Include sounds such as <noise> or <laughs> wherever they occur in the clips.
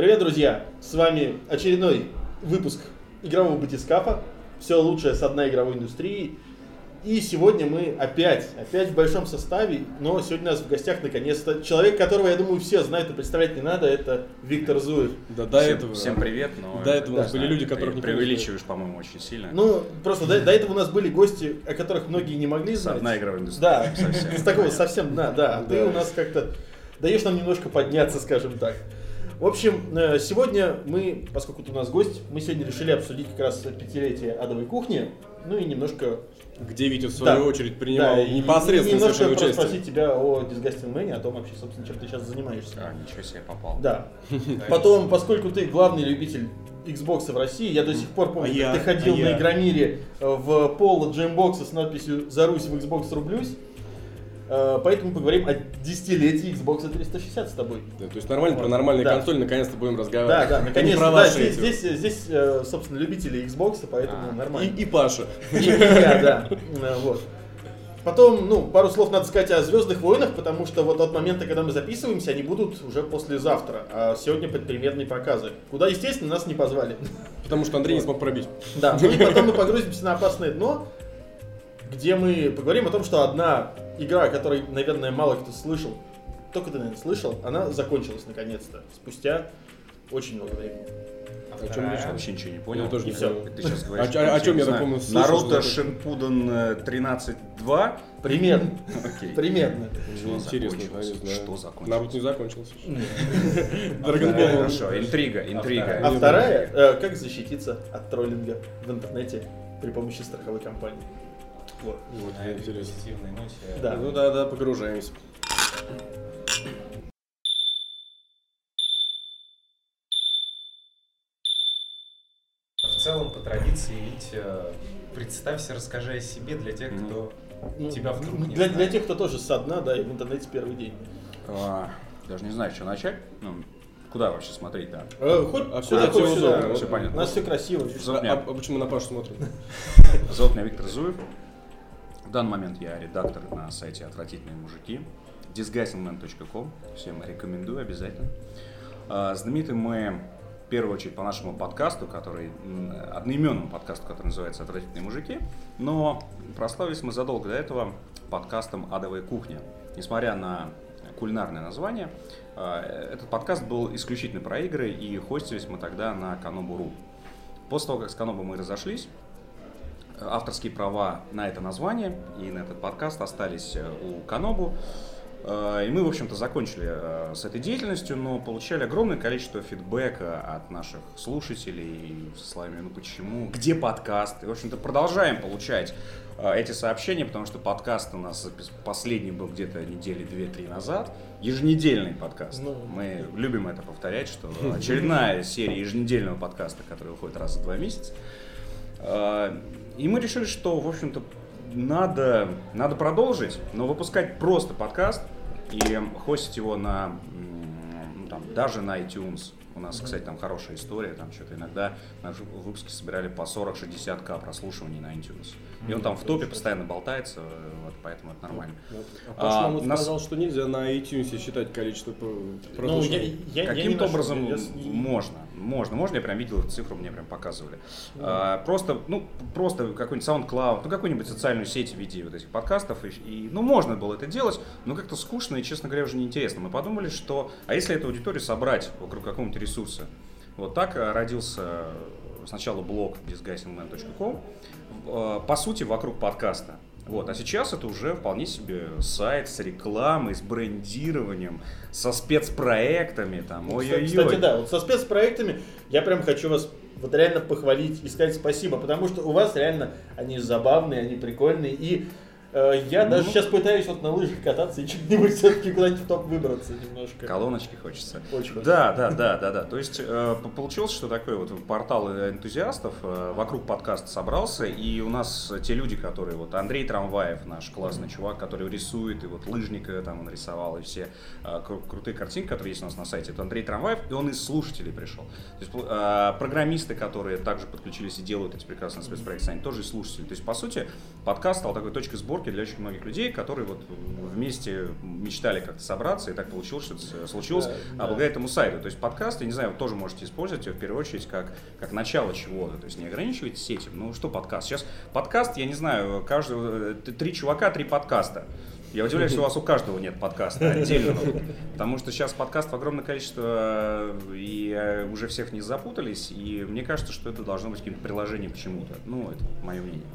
Привет, друзья! С вами очередной выпуск игрового батискафа. Все лучшее с одной игровой индустрии. И сегодня мы опять, опять в большом составе, но сегодня у нас в гостях наконец-то человек, которого, я думаю, все знают и представлять не надо, это Виктор Зуев. Да, до всем, этого. всем привет, но До этого у нас да, были люди, ты которых не преувеличиваешь, по-моему, очень сильно. Ну, просто до, до этого у нас были гости, о которых многие не могли С знать. одна игровая индустрия. Да, совсем. с такого совсем, да, да. А Ты Да. у нас как-то даешь нам немножко подняться, скажем так. В общем, э, сегодня мы, поскольку ты у нас гость, мы сегодня решили обсудить как раз пятилетие адовой кухни, ну и немножко Где Витя, в свою Да. очередь, принимал да, и- непосредственно и немножко совершенно просто участие. спросить тебя о Disgusting Man, о том вообще, собственно, чем ты сейчас занимаешься. А, ничего себе попал. Да. <laughs> Потом, поскольку ты главный любитель Xbox в России, я до сих пор помню, А как я- ты ходил а на я- Игромире э, в пол джеймбокса с надписью «За Русь в Xbox рублюсь». Э, Поэтому поговорим о десятилетии Xbox 360 с тобой. Да, то есть нормально про Вот. нормальные Да. консоли наконец-то будем Да, разговаривать. да, А не наконец-то. про Да, здесь, здесь, здесь, э, собственно, любители Xbox, поэтому А. нормально. И, и Паша. И, и я, да. Э, Вот. Потом, ну, пару слов надо сказать о Звездных войнах, потому что вот от момента, когда мы записываемся, они будут уже послезавтра, а сегодня предпремьерные показы. Куда, естественно, нас не позвали. Потому что Андрей не смог пробить. Да, ну и потом мы погрузимся на опасное дно, где мы поговорим о том, что одна игра, о которой, наверное, мало кто слышал, только ты, наверное, слышал, она закончилась наконец-то, спустя очень много времени. О чем речь? Я вообще ничего не понял. Я тоже не понял. Ты сейчас О <laughs> говоришь, чё- о чём я знаю, слышал, Наруто что Шинпуден э, 13.2? Примерно, <laughs> Окей. примерно. Что Интересно. Что закончилось? Наруто не закончился. <laughs> Драгонбол. Хорошо, интрига, интрига. А вторая, э, как защититься от троллинга в интернете при помощи страховой компании. Вот. Вот, На этой интересно. позитивной ноте. Да. Ну да, да, погружаемся. В целом, по традиции, Витя, представься, расскажи о себе для тех, кто Ну, тебя вдруг не для, знает. для тех, кто тоже со дна, да, и в интернете первый день. А, Даже не знаю, что начать. Ну, куда вообще смотреть, да? Э, хоть А сюда, всё хоть сюда. вот всё понятно. У нас все красиво. Зовут А, меня- а почему на Пашу смотрим? Зовут меня Виктор Зуев. В данный момент я редактор на сайте «Отвратительные мужики» disgustingman.com. Всем рекомендую обязательно. А, Знамениты мы в первую очередь по нашему подкасту, который одноименному подкасту, который называется «Отвратительные мужики», но прославились мы задолго до этого подкастом «Адовая кухня». Несмотря на кулинарное название, а, этот подкаст был исключительно про игры, и хостились мы тогда на Канобу.ру. После того, как с Канобу мы разошлись, авторские права на это название и на этот подкаст остались э, у Канобу. Э, И мы, в общем-то, закончили э, с этой деятельностью, но получали огромное количество фидбэка от наших слушателей со словами «Ну почему?», «Где подкаст?». И, в общем-то, продолжаем получать эти сообщения, потому что подкаст у нас последний был где-то недели две-три назад. Еженедельный подкаст. Ну. Мы любим это повторять, что очередная <laughs> серия еженедельного подкаста, который выходит раз в два месяца. И мы решили, что, в общем-то, надо, надо продолжить, но выпускать просто подкаст и хостить его на, ну, там, даже на iTunes. У нас, кстати, там хорошая история, там что-то иногда наши выпуски собирали по 40-60к прослушивааний на iTunes. И он там в топе постоянно болтается, вот, поэтому это нормально. А Паша А, нас- сказал, что нельзя на iTunes считать количество Ну, прослушиваний. Каким-то образом можно, можно, можно. Я прям видел эту цифру, мне прям показывали. А, просто, ну, просто какой-нибудь SoundCloud, ну, какую-нибудь социальную сеть в виде вот этих подкастов. И, и, ну, можно было это делать, но как-то скучно и, честно говоря, уже неинтересно. Мы подумали, что, а если эту аудиторию собрать вокруг какого-нибудь ресурса? Вот так родился сначала блог disgustingman.com, э, по сути, вокруг подкаста. Вот. А сейчас это уже вполне себе сайт с рекламой, с брендированием, со спецпроектами. Там. Ну, Ой-ой-ой. Кстати, да, вот со спецпроектами я прям хочу вас вот реально похвалить и сказать спасибо, потому что у вас реально они забавные, они прикольные, и э, я даже Ну. сейчас пытаюсь вот на лыжах кататься и чуть-нибудь все-таки куда-нибудь в топ выбраться немножко. Колоночки хочется. Очень Да, да, да, да, да. То есть э, получилось, что такой вот портал энтузиастов э, вокруг подкаста собрался, и у нас те люди, которые вот Андрей Трамваев, наш классный чувак, который рисует, и вот лыжника там он рисовал, и все кру- крутые картинки, которые есть у нас на сайте, это Андрей Трамваев, и он из слушателей пришел. То есть программисты, которые также подключились и делают эти прекрасные спецпроекты, они тоже из слушателей. То есть, по сути, подкаст стал такой точкой сборки разборки для очень многих людей, которые вот вместе мечтали как-то собраться, и так получилось, что это случилось Да, а да. благодаря этому сайту. То есть подкаст, я не знаю, вы тоже можете использовать его в первую очередь как, как начало чего-то. То есть не ограничивайтесь этим. Ну что подкаст? Сейчас подкаст, я не знаю, каждый, э, три чувака, три подкаста. Я удивляюсь, что у вас у каждого нет подкаста отдельного. Потому что сейчас подкаст в огромное количество, э, и э, уже всех не запутались, и мне кажется, что это должно быть каким-то приложением к чему-то. Ну, это мое мнение.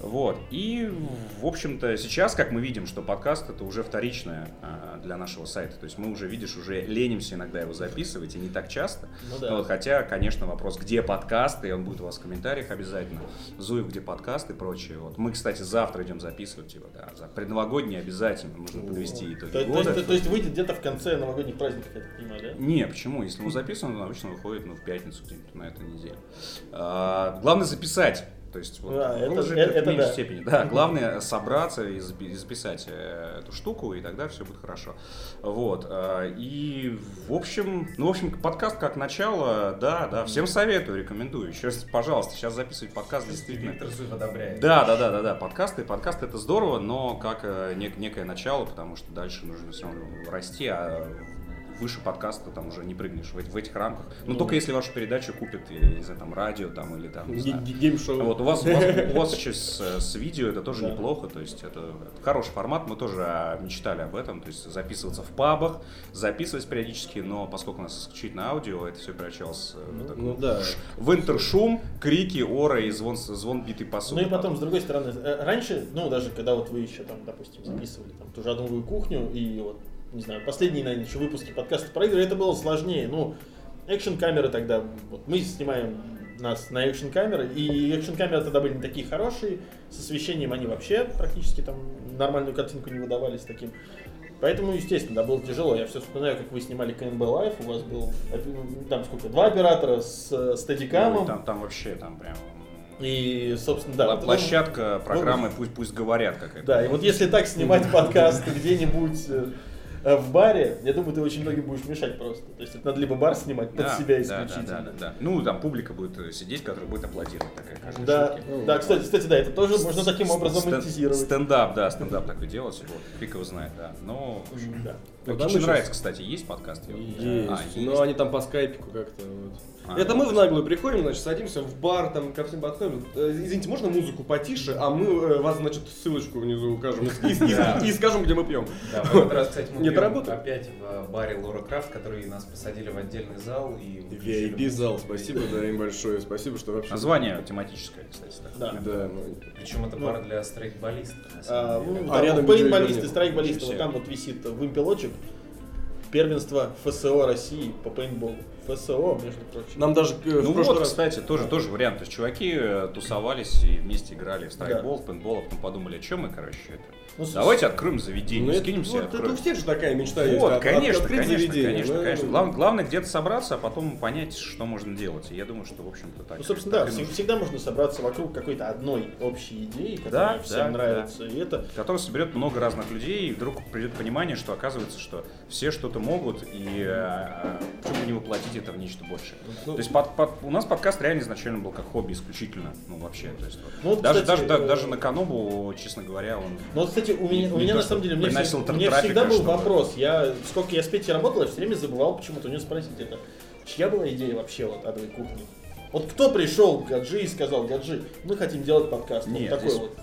Вот. И, в общем-то, сейчас, как мы видим, что подкаст это уже вторичное а, для нашего сайта. То есть мы уже, видишь, уже ленимся иногда его записывать, и не так часто. Ну да. Вот, хотя, конечно, вопрос, где подкасты, и он будет у вас в комментариях обязательно. Зуев, где подкасты и прочее. Вот. Мы, кстати, завтра идем записывать его, да. За предновогодние обязательно нужно подвести итоги То, то года. есть, то есть выйдет где-то в конце новогодних праздников, я так понимаю, да? Не, почему? Если мы записываем, он обычно выходит ну, в пятницу где-нибудь на этой неделе. А, главное записать. То есть вот, Да, это- выложить это- в меньшей да. степени. Да, главное собраться и запи- и записать э, эту штуку, и тогда все будет хорошо. Вот. а, И в общем, ну, в общем, подкаст как начало, да, да, всем советую, рекомендую. Еще раз, пожалуйста, сейчас записывать подкаст действительно. Виктор Зуев одобряет. Да, да, да, да, да, подкасты, подкасты это здорово, но как э, нек- некое начало, потому что дальше нужно все равно расти, а выше подкаста там уже не прыгнешь в, в этих рамках. Ну, только если вашу передачу купят, я не знаю, там радио там или там, Гейм-шоу. Вот у вас, у вас, <laughs> у вас еще с, с видео это тоже Да. неплохо, то есть это, хороший формат, мы тоже а, мечтали об этом, то есть записываться в пабах, записывать периодически, но поскольку у нас исключительно аудио, это все превращалось э, в такой Ну да. в интершум, крики, ора и звон, звон битой Ну посуды. и потом, с другой стороны, э, раньше, ну даже когда вот вы еще там, допустим, записывали там ту же адовую кухню и вот, не знаю, последние, наверное, еще выпуски подкаста про игры, это было сложнее. Ну, экшн-камеры тогда, вот мы снимаем нас на экшн-камеры, и экшн-камеры тогда были не такие хорошие, с освещением они вообще практически там нормальную картинку не выдавали с таким. Поэтому, естественно, да, было тяжело. Я все вспоминаю, как вы снимали КНБ Live, у вас был там сколько, два оператора с э, стадикамом, Ну, там, там вообще там прям и, собственно, да. вот это- площадка программы пусть пусть говорят какая-то. Да, и вот если так снимать <laughs> подкаст где-нибудь э, в баре, я думаю, ты очень многим будешь мешать просто. То есть это надо либо бар снимать под Да, себя да, да, исключительно. да, да, да. Ну, там публика будет э, сидеть, которая будет аплодировать такая каждой Да, шутке. да, кстати, кстати, да, это тоже можно таким образом Стен- монетизировать. Стендап, да, стендап такой делать, вот, фиг его знает, да. Но, Да. Ну, еще- нравится, кстати, есть подкаст? Вот- Есть. А, Но они там по скайпику как-то вот. А, Это мы в наглую приходим, значит, садимся в бар, там ко всем подходим. Э, Извините, можно музыку потише, а мы э, вас, значит, ссылочку внизу укажем и, и- и- и скажем, где мы пьем. Да, в этот раз, кстати, мы Нет пьем работы? опять в баре Лора Крафт, который нас посадили в отдельный зал и... VIP-зал, спасибо, да, им большое, спасибо, что вообще... Название тематическое, кстати. так. Да. Да, ну, Причем это Ну. бар для страйкболистов. А, ну. А там рядом пейнтболисты, видеоигры страйкболисты, вот там вот висит вымпелочек. Первенство ФСО России по пейнтболу. ФСО, между прочим. нам даже э, в Ну прошлый вот, раз... кстати, тоже, тоже вариант. То есть чуваки э, тусовались и вместе играли в страйкбол, в пейнтбол, а потом подумали, о чем мы, короче, это. Ну, Давайте откроем Ну, заведение, это, скинемся, вот, это у всех же такая мечта есть. Вот, от- от- конечно, открыть конечно, заведение. конечно, Ну, конечно. ну, Глав- главное где-то собраться, а потом понять, что можно делать. И я думаю, что, в общем-то, так. Ну, собственно, да, так всег- нужно. всегда можно собраться вокруг какой-то одной общей идеи, Да, которая да, всем да. нравится. И это который соберет много разных людей, и вдруг придет понимание, что оказывается, что все что-то могут, и э, почему бы не воплотить это в нечто большее. Ну, то есть под- под- у нас подкаст реально изначально был как хобби исключительно, ну вообще, то есть вот. Ну, вот, даже, кстати, даже, да- э, даже на Канобу, честно говоря, он Ну, вот, кстати, у меня, у меня на самом деле, мне, всег- мне всегда был вопрос. Я, сколько я с Петей работал, я все время забывал почему-то у него спросить это. Чья была идея вообще вот адовой кухни? Вот кто пришел к Гаджи и сказал, Гаджи, мы хотим делать подкаст. Вот Нет, такой здесь- вот.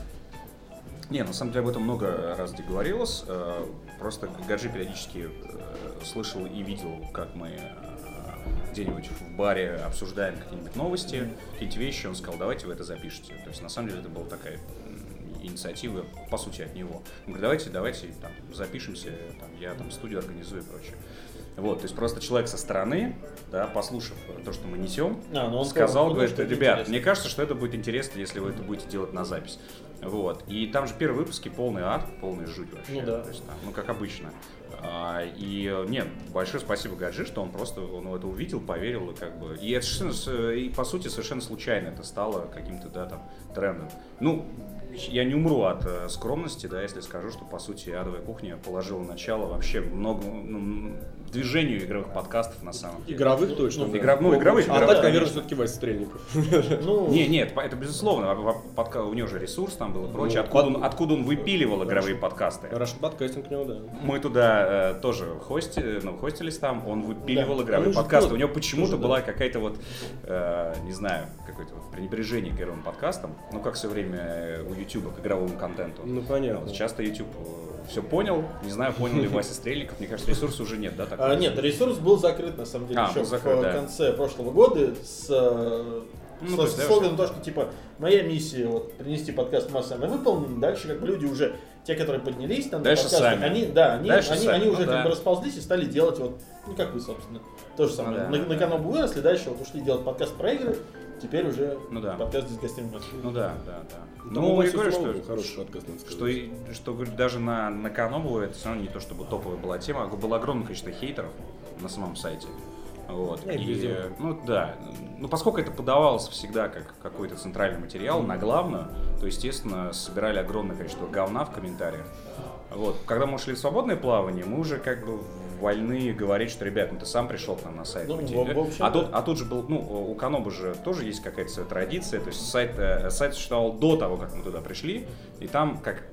Не, на самом деле об этом много раз говорилось. Э, Просто Гаджи периодически э, слышал и видел, как мы э, где-нибудь в баре обсуждаем какие-нибудь новости, какие-нибудь вещи. Он сказал, давайте вы это запишите. То есть на самом деле это была такая м, инициатива, по сути, от него. Он говорит, давайте, давайте там, запишемся, там, я там студию организую и прочее. Вот, то есть просто человек со стороны, да, послушав то, что мы несем, А, ну он сказал, говорит, что ребят, интересно». мне кажется, что это будет интересно, если вы это будете делать на запись. Вот. И там же первые выпуски полный ад, полный жуть вообще. Ну да. То есть, там, ну, как обычно. А, и, нет, большое спасибо Гаджи, что он просто он это увидел, поверил, и как бы... И это совершенно, и по сути совершенно случайно это стало каким-то, да, там, трендом. Ну, я не умру от э, скромности, да, если скажу, что, по сути, адовая кухня положила начало вообще много, ну, движению игровых подкастов на самом деле. Игровых точно. Ну, да. игра- ну, игровых, А игровых, так, наверное, конечно. все-таки Вася Стрельников. <laughs> Ну, Не, нет, это безусловно. подка- У него же ресурс там был и прочее. Ну, Откуда, под- он, откуда он выпиливал игровые подкасты? Russian подкастинг у него, да. Мы туда э, тоже хости, ну, хостились там, он выпиливал Да. игровые Он подкасты. У него почему-то тоже, была какая-то вот, э, не знаю, какое-то вот пренебрежение к игровым подкастам. Ну, как все время э, у YouTube к игровому контенту. Ну, понятно. Вот часто YouTube все понял, не знаю, понял ли Вася Стрельников. Мне кажется, ресурса уже нет, да? А, нет, ресурс был закрыт на самом деле А, еще был закрыт, в да. конце прошлого года с, э, Ну, с- то есть, с да, слоганом то, что типа моя миссия вот принести подкаст массы она выполнена. Дальше как бы люди уже те, которые поднялись там на Дальше подкасты, сами. они да, они, Дальше они, сами, они ну уже да. как бы расползлись и стали делать вот ну как вы собственно то же самое. Ну да, на, да. на канал выросли, дальше вот ушли делать подкаст про игры. Теперь уже Ну да. подкаст с гостями Москвы. Ну да, да, да. Там Ну, у я говорю, что, хороший подкаст, надо сказать. что, что даже на, на Канобу это все равно не то, чтобы топовая была тема, а было огромное количество хейтеров на самом сайте. Вот. Ну, и везде. ну да. Ну, поскольку это подавалось всегда как какой-то центральный материал на главную, то, естественно, собирали огромное количество говна в комментариях. Вот. Когда мы ушли в свободное плавание, мы уже как бы вольны говорить, что, ребят, ну ты сам пришел к нам на сайт. Ну, пойти». в- в общем, а, тут, а тут же был, ну, у Каноба же тоже есть какая-то своя традиция, то есть сайт, э, сайт существовал до того, как мы туда пришли, и там, как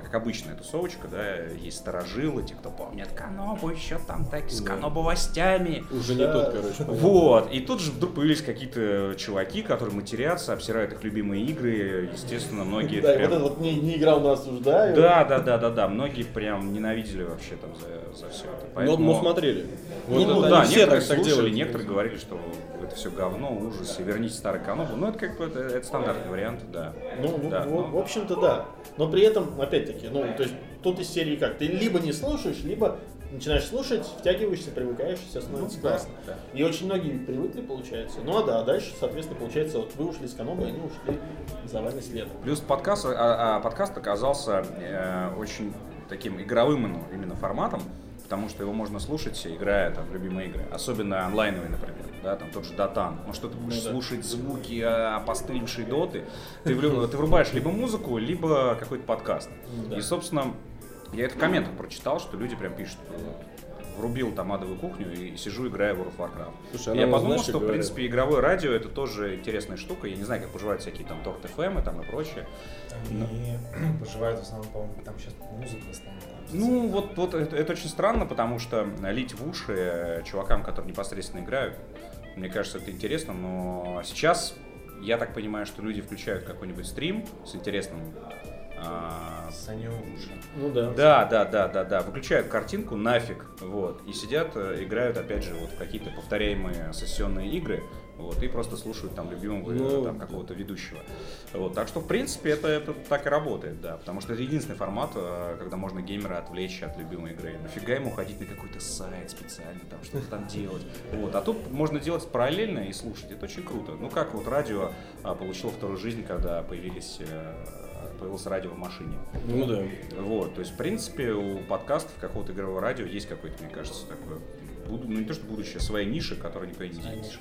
как обычная тусовочка, да, есть сторожилы, те, кто помнят Канобу, еще там так с Да. Канобу-властями. Уже не тот, короче. Вот, и тут же вдруг появились какие-то чуваки, которые матерятся, обсирают их любимые игры, естественно, многие Да, прям- вот это вот не, не играл на осуждаю. Да, да, да, да, да, многие прям ненавидели вообще там за, за все это. Но, Поэтому... но смотрели. Ну, Вот это да, некоторые так, так слушали, делают. некоторые говорили, что это все говно, ужас, и верните старый канобу. Ну, это как бы это, это стандартный вариант, да. Ну, в- Да, в, ну. в общем-то, да. Но при этом, опять-таки, ну, то есть тут из серии как? Ты либо не слушаешь, либо начинаешь слушать, втягиваешься, привыкаешь, все становится Ну, да, классно. да. И очень многие привыкли, получается. Ну, а да, дальше, соответственно, получается, вот вы ушли с Канобы, они ушли за вами следом. Плюс подкаст, а, а подкаст оказался э, очень таким игровым именно форматом, потому что его можно слушать, играя там, в любимые игры. Особенно онлайновые, например. Да, там тот же Дотан. Ну что ты будешь да. слушать звуки а, постылевшей доты? Ты, влю- ты врубаешь либо музыку, либо какой-то подкаст. Да. И, собственно, я это в комментах прочитал, что люди прям пишут, врубил там адовую кухню и сижу, играю в World of Warcraft. Слушай, я подумал, знаешь, что, в говорят? принципе, игровое радио это тоже интересная штука. Я не знаю, как поживают всякие там Торт FM и там и прочее. Они <clears throat> поживают в основном, по-моему, там сейчас музыка в основном. Ну, вот, вот это, это очень странно, потому что лить в уши чувакам, которые непосредственно играют, мне кажется, это интересно, но сейчас я так понимаю, что люди включают какой-нибудь стрим с интересным. а, Саню уши. Ну да. да, да, да, да, да. Выключают картинку нафиг, вот, и сидят, э, играют, опять же, вот в какие-то повторяемые сессионные игры, вот, и просто слушают там любимого э, Ну, там, какого-то ведущего. Вот, так что, в принципе, это, это так и работает, да, потому что это единственный формат, э, когда можно геймера отвлечь от любимой игры. Нафига ему ходить на какой-то сайт специально, там, что-то там делать. Вот, а тут можно делать параллельно и слушать, это очень круто. Ну, как вот радио а, получило вторую жизнь, когда появились э, появилось радио в машине. Ну да. Вот, то есть, в принципе, у подкастов какого-то игрового радио есть какой-то, мне кажется, такое, буду, ну не то что будущее, своя ниша, которая никуда не денется.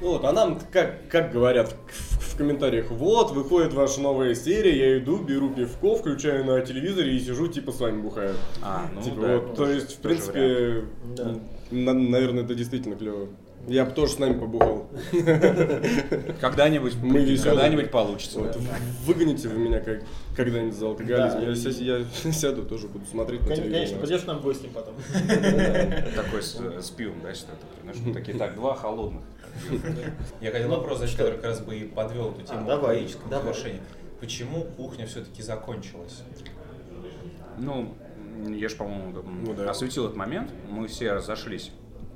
Ну вот, а нам, как, как говорят в, в комментариях, вот, выходит ваша новая серия, я иду, беру пивко, включаю на телевизоре и сижу, типа, с вами бухаю. А, ну типа, да. вот, то есть, в принципе, Да. на- наверное, это действительно клево. Я бы тоже с нами побухал. <laughs> Когда-нибудь, Мы когда-нибудь получится. Вот, да. выгоните вы меня как, когда-нибудь за алкоголизм. Да. Я, ся- я <laughs> сяду, тоже буду смотреть на телевизор. Конечно, придешь нам в гости потом. Такой с, с пивом, да, что это, знаешь, <laughs> такие, так, два холодных. <laughs> Я хотел вопрос задать, который как раз бы и подвел эту тему А, давай, логического давай. завершения. Почему кухня все-таки закончилась? Ну, я же, по-моему, Ну да. осветил этот момент. Мы все разошлись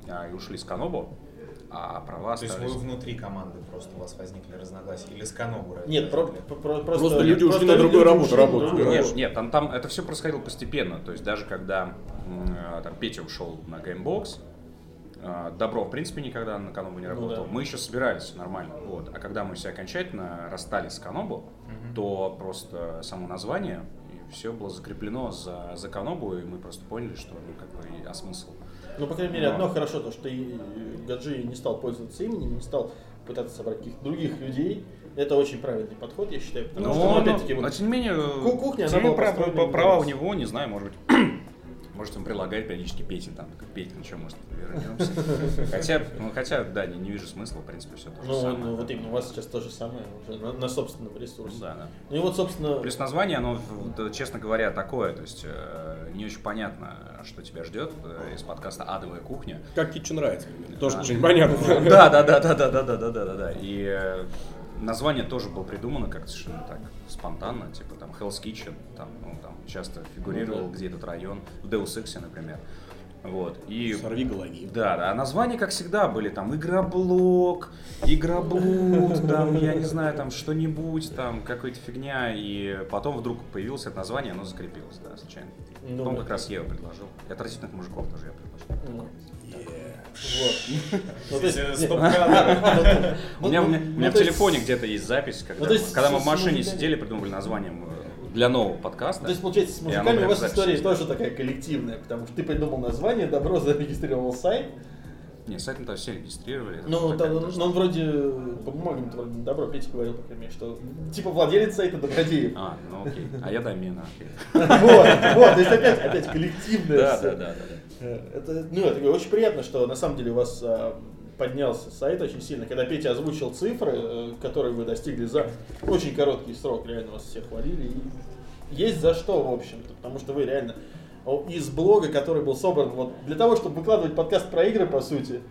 а, и ушли с Канобу, а права То есть остались. вы внутри команды просто у вас возникли разногласия? Или с Канобу? Нет, про- про- про- просто... Просто люди ушли на другую работу другую да. Нет, работу. нет, там, там это все происходило постепенно. То есть даже когда э, там, Петя ушел на Gamebox, Добро, в принципе, никогда на Канобу не работал. да. Мы еще собирались нормально. Вот. А когда мы все окончательно расстались с Канобу, то просто само название и все было закреплено за, за Канобу, и мы просто поняли, что ну как бы а смысл. Ну, по крайней мере, Но. одно хорошо, то, что Гаджи не стал пользоваться именем, не стал пытаться собрать каких-то других людей. Это очень правильный подход, я считаю. Потому Но, что, ну, но- опять-таки, но вот, тем не менее, ку- кухня, она была прав- построена права у него, не знаю, может быть, Может, он предлагает периодически Петин там, как Петя, ну что, может, вернемся. Хотя, ну, хотя, да, не, не вижу смысла, в принципе, все то же Ну, самое. ну, вот именно у вас сейчас то же самое уже на, на собственном ресурсе. Да, да. Ну и вот, собственно, Плюс название, оно, честно говоря, такое, то есть э, не очень понятно, что тебя ждет э, из подкаста «Адовая кухня». Как Kitchen Rights, тоже очень понятно. Да, да, да, да, да, да, да, да, да, да, да. И э, название тоже было придумано как совершенно так спонтанно, типа там Hell's Kitchen, там, ну, там часто фигурировал, Ну да. где этот район, в Deus Ex, например. Вот. И Сорви голови. да, да, а названия, как всегда, были там игроблок, игроблуд, <laughs> там, я не знаю, там что-нибудь, там какая-то фигня, и потом вдруг появилось это название, оно закрепилось, да, случайно. Ну, Потом как раз его предложил. И отвратительных мужиков тоже я предложил. ну, вот. <laughs> Ну. У меня, ну, в телефоне где-то есть запись, когда, Ну, мы в машине сидели, придумывали названием э, для нового подкаста. То есть, получается, с мужиками у вас история тоже такая коллективная, потому что ты придумал название, добро зарегистрировал сайт, Не, сайт там все регистрировали. ну, там, ну, он вроде по бумагам вроде добро, Петя говорил, по крайней мере, что типа владелец сайта Добродеев. А, ну окей. А я домена. <laughs> Вот, вот, то есть опять, опять коллективное Да, да, да, да. Э, Это, ну, это очень приятно, что на самом деле у вас а, поднялся сайт очень сильно. Когда Петя озвучил цифры, э, которые вы достигли за очень короткий срок, реально вас всех хвалили. И есть за что, в общем-то, потому что вы реально из блога, который был собран вот для того, чтобы выкладывать подкаст про игры, по сути,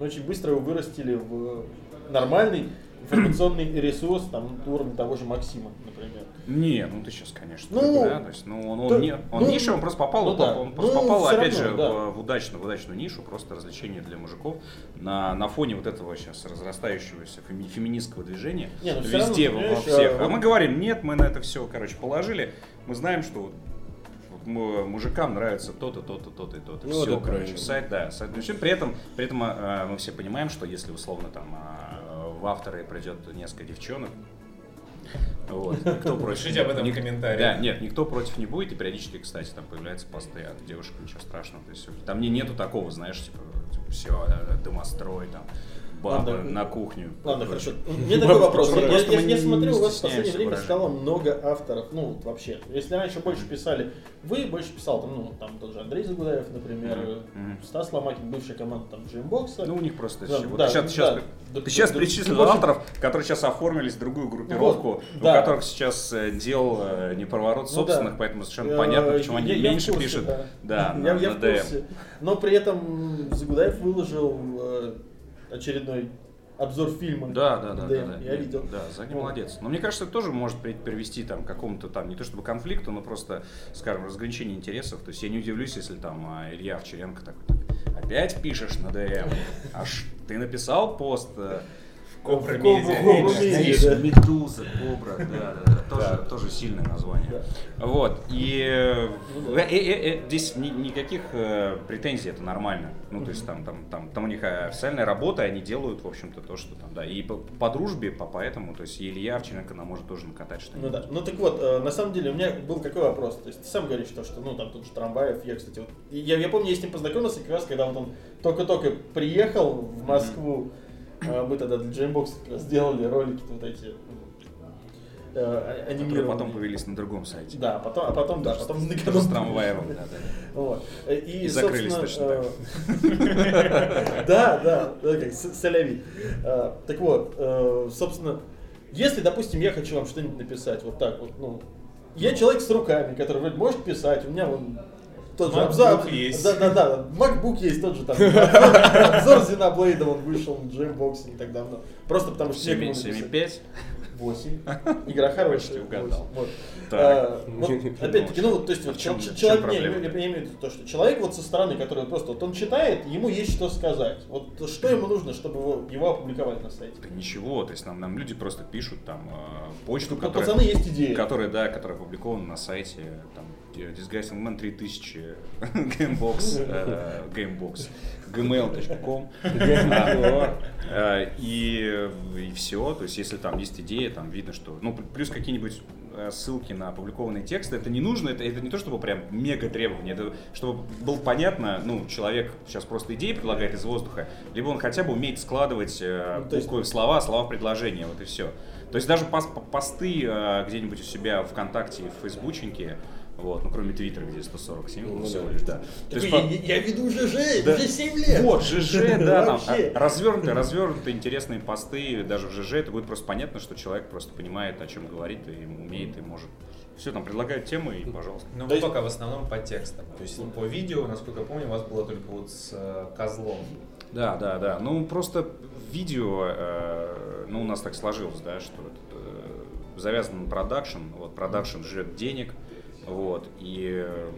очень быстро его вырастили в нормальный информационный ресурс, там, уровня того же Максима, например. Не, ну ты сейчас, конечно, Ну, да, то есть, ну, он, он, то- не, он ну, ниша, он просто попал, ну он, да. он просто Ну, попал, опять равно, же, да. в, в удачную, в удачную нишу, просто развлечение для мужиков на, на фоне вот этого сейчас разрастающегося феми- феминистского движения Не, ну везде, равно, во, всех. а, А мы говорим, нет, мы на это все, короче, положили, мы знаем, что мужикам нравится то-то, то-то, то-то и то-то. Ну, все, короче, правильно. сайт, да, сайт. Ну, при этом, при этом э, мы все понимаем, что если условно там э, в авторы придет несколько девчонок, вот, кто против? Пишите об этом в Ник- комментариях. Да, нет, никто против не будет, и периодически, кстати, там появляются посты от девушек, ничего страшного. То есть там не, нету такого, знаешь, типа, все, домострой, там, Ладно. на кухню. Ладно, хорошо. Меня такой вопрос. Я, Просто я- не- смотрю, не у вас в последнее время стало много авторов, ну, вообще. Если раньше больше писали, вы больше писал, там, ну, там тот же Андрей Загудаев, например, мгм. Стас Ломакин, бывшая команда там Джеймбокса. Ну, у них просто Да, щ- вот да, сейчас, да, сейчас, да. ты сейчас да, перечислил да, авторов, которые сейчас оформились в другую группировку, Вот, у да. которых сейчас э, дел э, не проворот Ну собственных, да. поэтому совершенно Э, понятно, почему они меньше пишут. да. На, курсе. Но при этом Загудаев выложил э, очередной обзор фильма. Да, да, да, да, да. Я видел. Да, Заги Вот. молодец. Но мне кажется, это тоже может при- привести там, к какому-то там, не то чтобы конфликту, но просто, скажем, разграничению интересов. То есть я не удивлюсь, если там а, Илья Овчаренко такой, опять пишешь на ДМ? Аж ты написал пост э, Кобра да. Медуза, Кобра, да, да, да, тоже, Да. тоже сильное название. Да. Вот, и э, Ну э, э, э, здесь ни- никаких э, претензий, это нормально. Ну, то есть там, там, там, там у них официальная работа, они делают, в общем-то, то, что там, да, и по, по дружбе, по поэтому, то есть Илья Овчаренко нам может тоже накатать Ну что-нибудь. да. Ну так вот, э, на самом деле у меня был какой вопрос. То есть ты сам говоришь, то, что ну там тот же Трамваев, я, кстати, вот, я, я помню, я с ним познакомился как раз, когда вот он только-только приехал в Москву. Э, Мы тогда для Джеймбокса сделали ролики вот эти э, а- Которые потом появились на другом сайте. Да, потом, а потом, да, потом на с трамваевым, да, да. <laughs> Вот. И, И закрылись точно э, <laughs> Да, да, как соляви. Э, Так вот, э, собственно, если, допустим, я хочу вам что-нибудь написать, вот так вот, ну, я человек с руками, который вроде может писать, у меня вон тот же MacBook обзор. есть. Да, да, да. MacBook есть тот же там. Обзор, Xenoblade, он вышел на Джеймбоксе не так давно. Просто потому что некому написать. 7,5. 8. Игра хорошая. Почти угадал. Вот. Так. А, вот, <laughs> опять-таки, ну вот, то есть, А вот, чем- человек, не, я, я имею в виду то, что человек вот со стороны, который просто, вот он читает, ему есть что сказать. Вот что ему нужно, чтобы его, его опубликовать на сайте? Да ничего, то есть нам, нам люди просто пишут там э, почту, Ну, которая, пацаны, есть идеи. которая, да, которая опубликована на сайте там, Disguising Man 3000 Gamebox, э, Gamebox, gmail.com и, и все, то есть если там есть идея, там видно, что, ну, плюс какие-нибудь э, ссылки на опубликованные тексты, это не нужно, это, это не то, чтобы прям мега требования, это чтобы было понятно, ну, человек сейчас просто идеи предлагает из воздуха, либо он хотя бы умеет складывать э, Ну, есть- буквы в слова, слова в предложения, вот и все. То есть даже пос- по- посты э, где-нибудь у себя ВКонтакте и в Фейсбученьке, Вот, ну кроме Твиттера, где 140 символов Ну, всего да. лишь, да. То есть, Такой, по- я, я веду ЖЖ, Да. уже 7 лет. Вот, ЖЖ, да, там Вообще. а, развернутые, развернутые интересные посты, даже в ЖЖ, это будет просто понятно, что человек просто понимает, о чем говорит, и умеет, и может. Все, там предлагают темы, и пожалуйста. Ну, вы пока в основном по текстам. То есть по видео, насколько я помню, у вас было только вот с э, козлом. Да, да, да. Ну, просто видео, э, ну, у нас так сложилось, да, что э, завязан на продакшн, вот, продакшн жрет денег, вот, и э,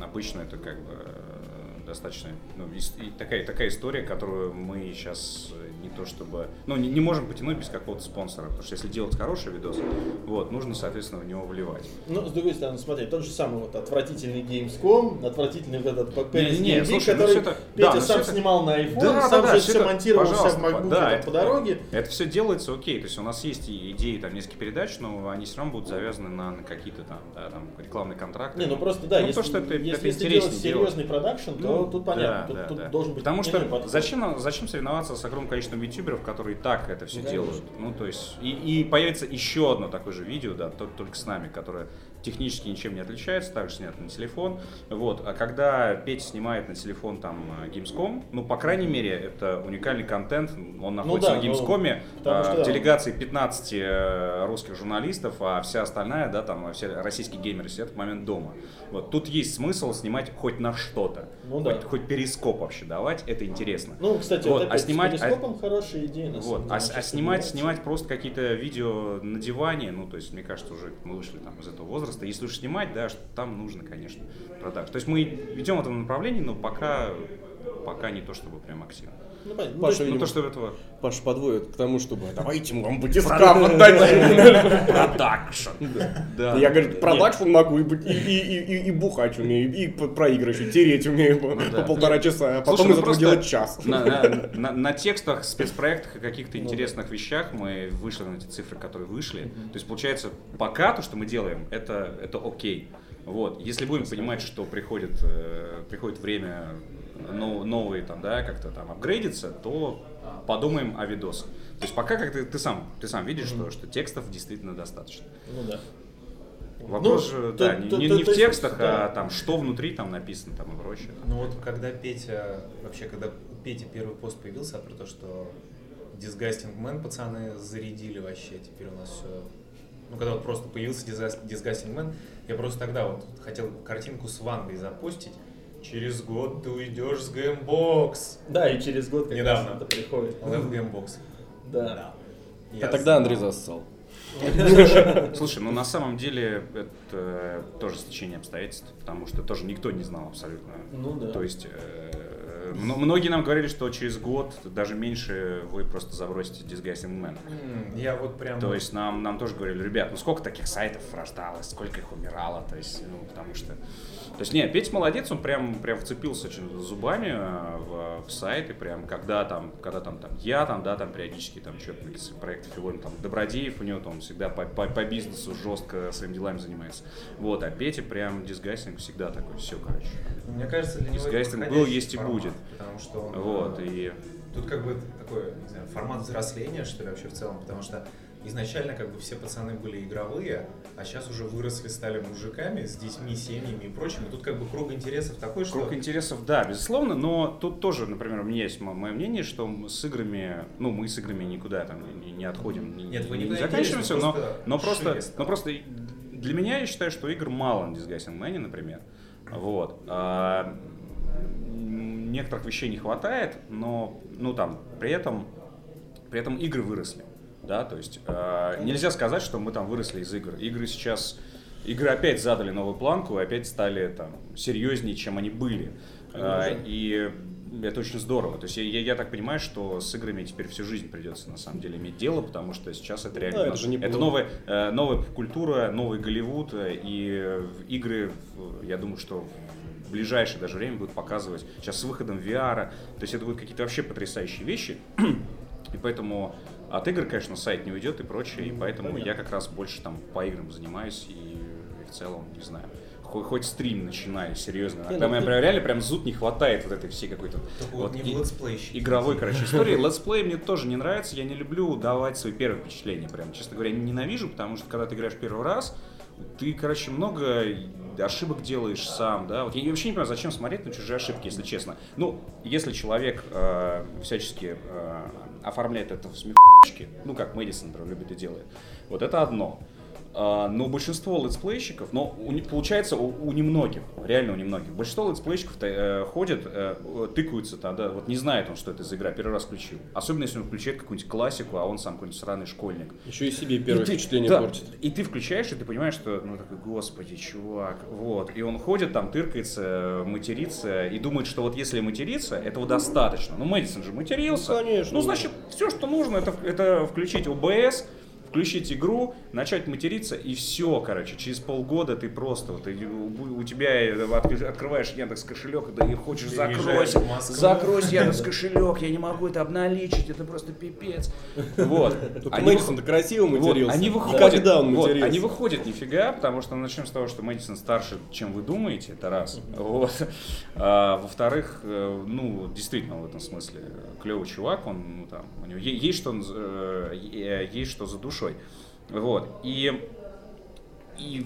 обычно это как бы э, достаточно, ну, и такая, такая история, которую мы сейчас не то чтобы, ну, не, не можем потянуть без какого-то спонсора, потому что если делать хороший видос, вот, нужно, соответственно, в него вливать. Ну, с другой стороны, смотри, тот же самый вот отвратительный Gamescom, отвратительный вот этот Paris Не-не-не, Game Week, слушай, ну который это- Петя да, ну сам это- снимал на iPhone, Да, сам да, да, же все это- монтировал себя в MacBook да, это- по дороге. Это все делается окей, то есть у нас есть идеи, там, несколько передач, но они все равно будут завязаны на, на какие-то там, да, там, рекламные контракты. Не, ну просто да, Ну, если, то, что это, если, это если делать серьезный продакшн, то Ну, тут понятно, да, тут, да, тут да. должен быть Потому что зачем, зачем соревноваться с огромным количеством ютуберов, которые так это все Ну, делают? конечно. Ну, то есть, и, и появится еще одно такое же видео, да, то- только с нами, которое технически ничем не отличается, также снято на телефон. Вот. А когда Петя снимает на телефон там э, Gamescom, ну, по крайней мере, это уникальный контент, он находится да, на ну, Gamescom, потому что, в да. делегации 15 э, русских журналистов, а вся остальная, да, там, все российские геймеры сидят в момент дома. Вот. Тут есть смысл снимать хоть на что-то. Ну да. хоть, хоть перископ вообще давать, это интересно. Ну, кстати, Вот, вот, а снимать- с перископом хорошая идея. на Вот. деле, А, с- а сейчас снимать, снимать просто какие-то видео на диване, ну, то есть, мне кажется, уже мы вышли там из этого возраста. Если уж снимать, да, что там нужно, конечно, продакшн. То есть мы идем в этом направлении, но пока, пока не то чтобы прям активно. Ну. Ну, Паша, Ну, то, что этого Паша подводит к тому, чтобы давайте мы вам батискаф отдадим. <laughs> продакшн. Да. Я, говорит, продакшн могу и, бухать умею, и по- про игры еще тереть умею по, полтора часа, а потом Слушай, ну из этого делать час. На, текстах, спецпроектах и каких-то интересных вещах мы вышли на эти цифры, которые вышли. То есть, получается, пока то, что мы делаем, это, это окей. Вот. Если будем понимать, что приходит, э, приходит время ну, новые там, да, как-то там апгрейдиться, то подумаем о видосах. То есть пока как ты, ты сам, ты сам видишь, что, что текстов действительно достаточно. Ну да. Вопрос Ну, же, да, не, то- не- то- не то в текстах, да. а там что внутри там написано там и прочее. Ну вот когда Петя, вообще, когда у Пети первый пост появился про то, что Disgusting Man пацаны зарядили вообще, теперь у нас все... Ну, когда вот просто появился Disgust- Disgusting Man, я просто тогда вот хотел картинку с Вангой запустить. Через год ты уйдешь с Gamebox. Да, и через год как Недавно. это приходит. Left Gamebox. Да. Я А тогда. Андрей зассал. <laughs> Слушай, ну на самом деле это тоже стечение обстоятельств, потому что тоже никто не знал абсолютно. Ну да. То есть э, мно- многие нам говорили, что через год, даже меньше, вы просто забросите Disgusting Man. Я вот прям... То есть нам, нам тоже говорили, ребят, ну сколько таких сайтов рождалось, сколько их умирало, то есть, ну, потому что... То есть, нет, Петя молодец, он прям, прям вцепился зубами э, в, в сайт, и прям, когда там, когда там, там я там, да, там периодически там что-то проектах фигурим, там, Добродеев у него там всегда по, по, по бизнесу жестко своими делами занимается. Вот, а Петя прям дисгастинг всегда такой, все, короче. Мне кажется, для него Disgusting был, есть и формат, будет. Потому что он... Вот, э, и... Тут как бы такой, не знаю, формат взросления, что ли, вообще в целом, потому что изначально как бы все пацаны были игровые, а сейчас уже выросли, стали мужиками с детьми, семьями и прочим. И тут как бы круг интересов такой, что... Круг интересов, да, безусловно, но тут тоже, например, у меня есть мо- мое мнение, что с играми, ну, мы с играми никуда там не, не отходим, не, Нет, вы не заканчиваемся, но, просто но просто, но просто для меня я считаю, что игр мало на Disguising Man, например. Вот. А, некоторых вещей не хватает, но, ну, там, при этом, при этом игры выросли. Да, то есть э, нельзя сказать, что мы там выросли из игр. Игры сейчас, игры опять задали новую планку и опять стали там серьезнее, чем они были. Э, и это очень здорово. То есть я, я- я так понимаю, что с играми теперь всю жизнь придется на самом деле иметь дело, потому что сейчас это реально Да, это же не это было. новая, э, новая культура, новый Голливуд, э, и игры, я думаю, что в ближайшее даже время будут показывать сейчас с выходом VR, то есть это будут какие-то вообще потрясающие вещи, <clears throat> и поэтому от игр, конечно, сайт не уйдет и прочее, и поэтому я как раз больше там по играм занимаюсь и, и в целом, не знаю, хоть, хоть стрим начинаю, серьезно. Не, Там ну прям реально прям зуд не хватает вот этой всей какой-то вот вот не и- игровой, короче, истории. <laughs> Летсплей мне тоже не нравится, я не люблю давать свои первые впечатления, прям, честно говоря, ненавижу, потому что когда ты играешь первый раз, ты, короче, много ошибок делаешь сам, да. Вот я вообще не понимаю, зачем смотреть на чужие ошибки, если честно. Ну, если человек э, всячески э, оформляет это в смехочки, ну, как Мэдисон, например, любит и делает, вот это одно. А, но большинство летсплейщиков, но у, получается у, у немногих, реально у немногих, большинство летсплейщиков э, ходят, э, тыкаются тогда, вот не знает он, что это за игра, первый раз включил. Особенно если он включает какую-нибудь классику, а он сам какой-нибудь сраный школьник. Еще и себе первое И ты- впечатление да, портит. И ты включаешь, и ты понимаешь, что, ну такой, господи, чувак, вот. И он ходит там, тыркается, матерится, и думает, что вот если материться, этого достаточно. Ну, Мэдисон же матерился. Ну, конечно. Ну, значит, все, что нужно, это, это включить OBS, включить игру, начать материться, и все, короче, через полгода ты просто, вот, у, тебя э, от- открываешь Яндекс кошелек, да и хочешь закройся, закройся <laughs> Яндекс кошелек, я не могу это обналичить, это просто пипец. Вот. Только Мэдисон-то красиво вот, матерился. они выходят, Когда он вот, матерился? они выходят нифига, потому что начнем с того, что Мэдисон старше, чем вы думаете, это раз. Вот. А, во-вторых, э, ну, действительно, в этом смысле, клевый чувак, он, ну, там, у него есть что, э, есть что за душой. Вот. И и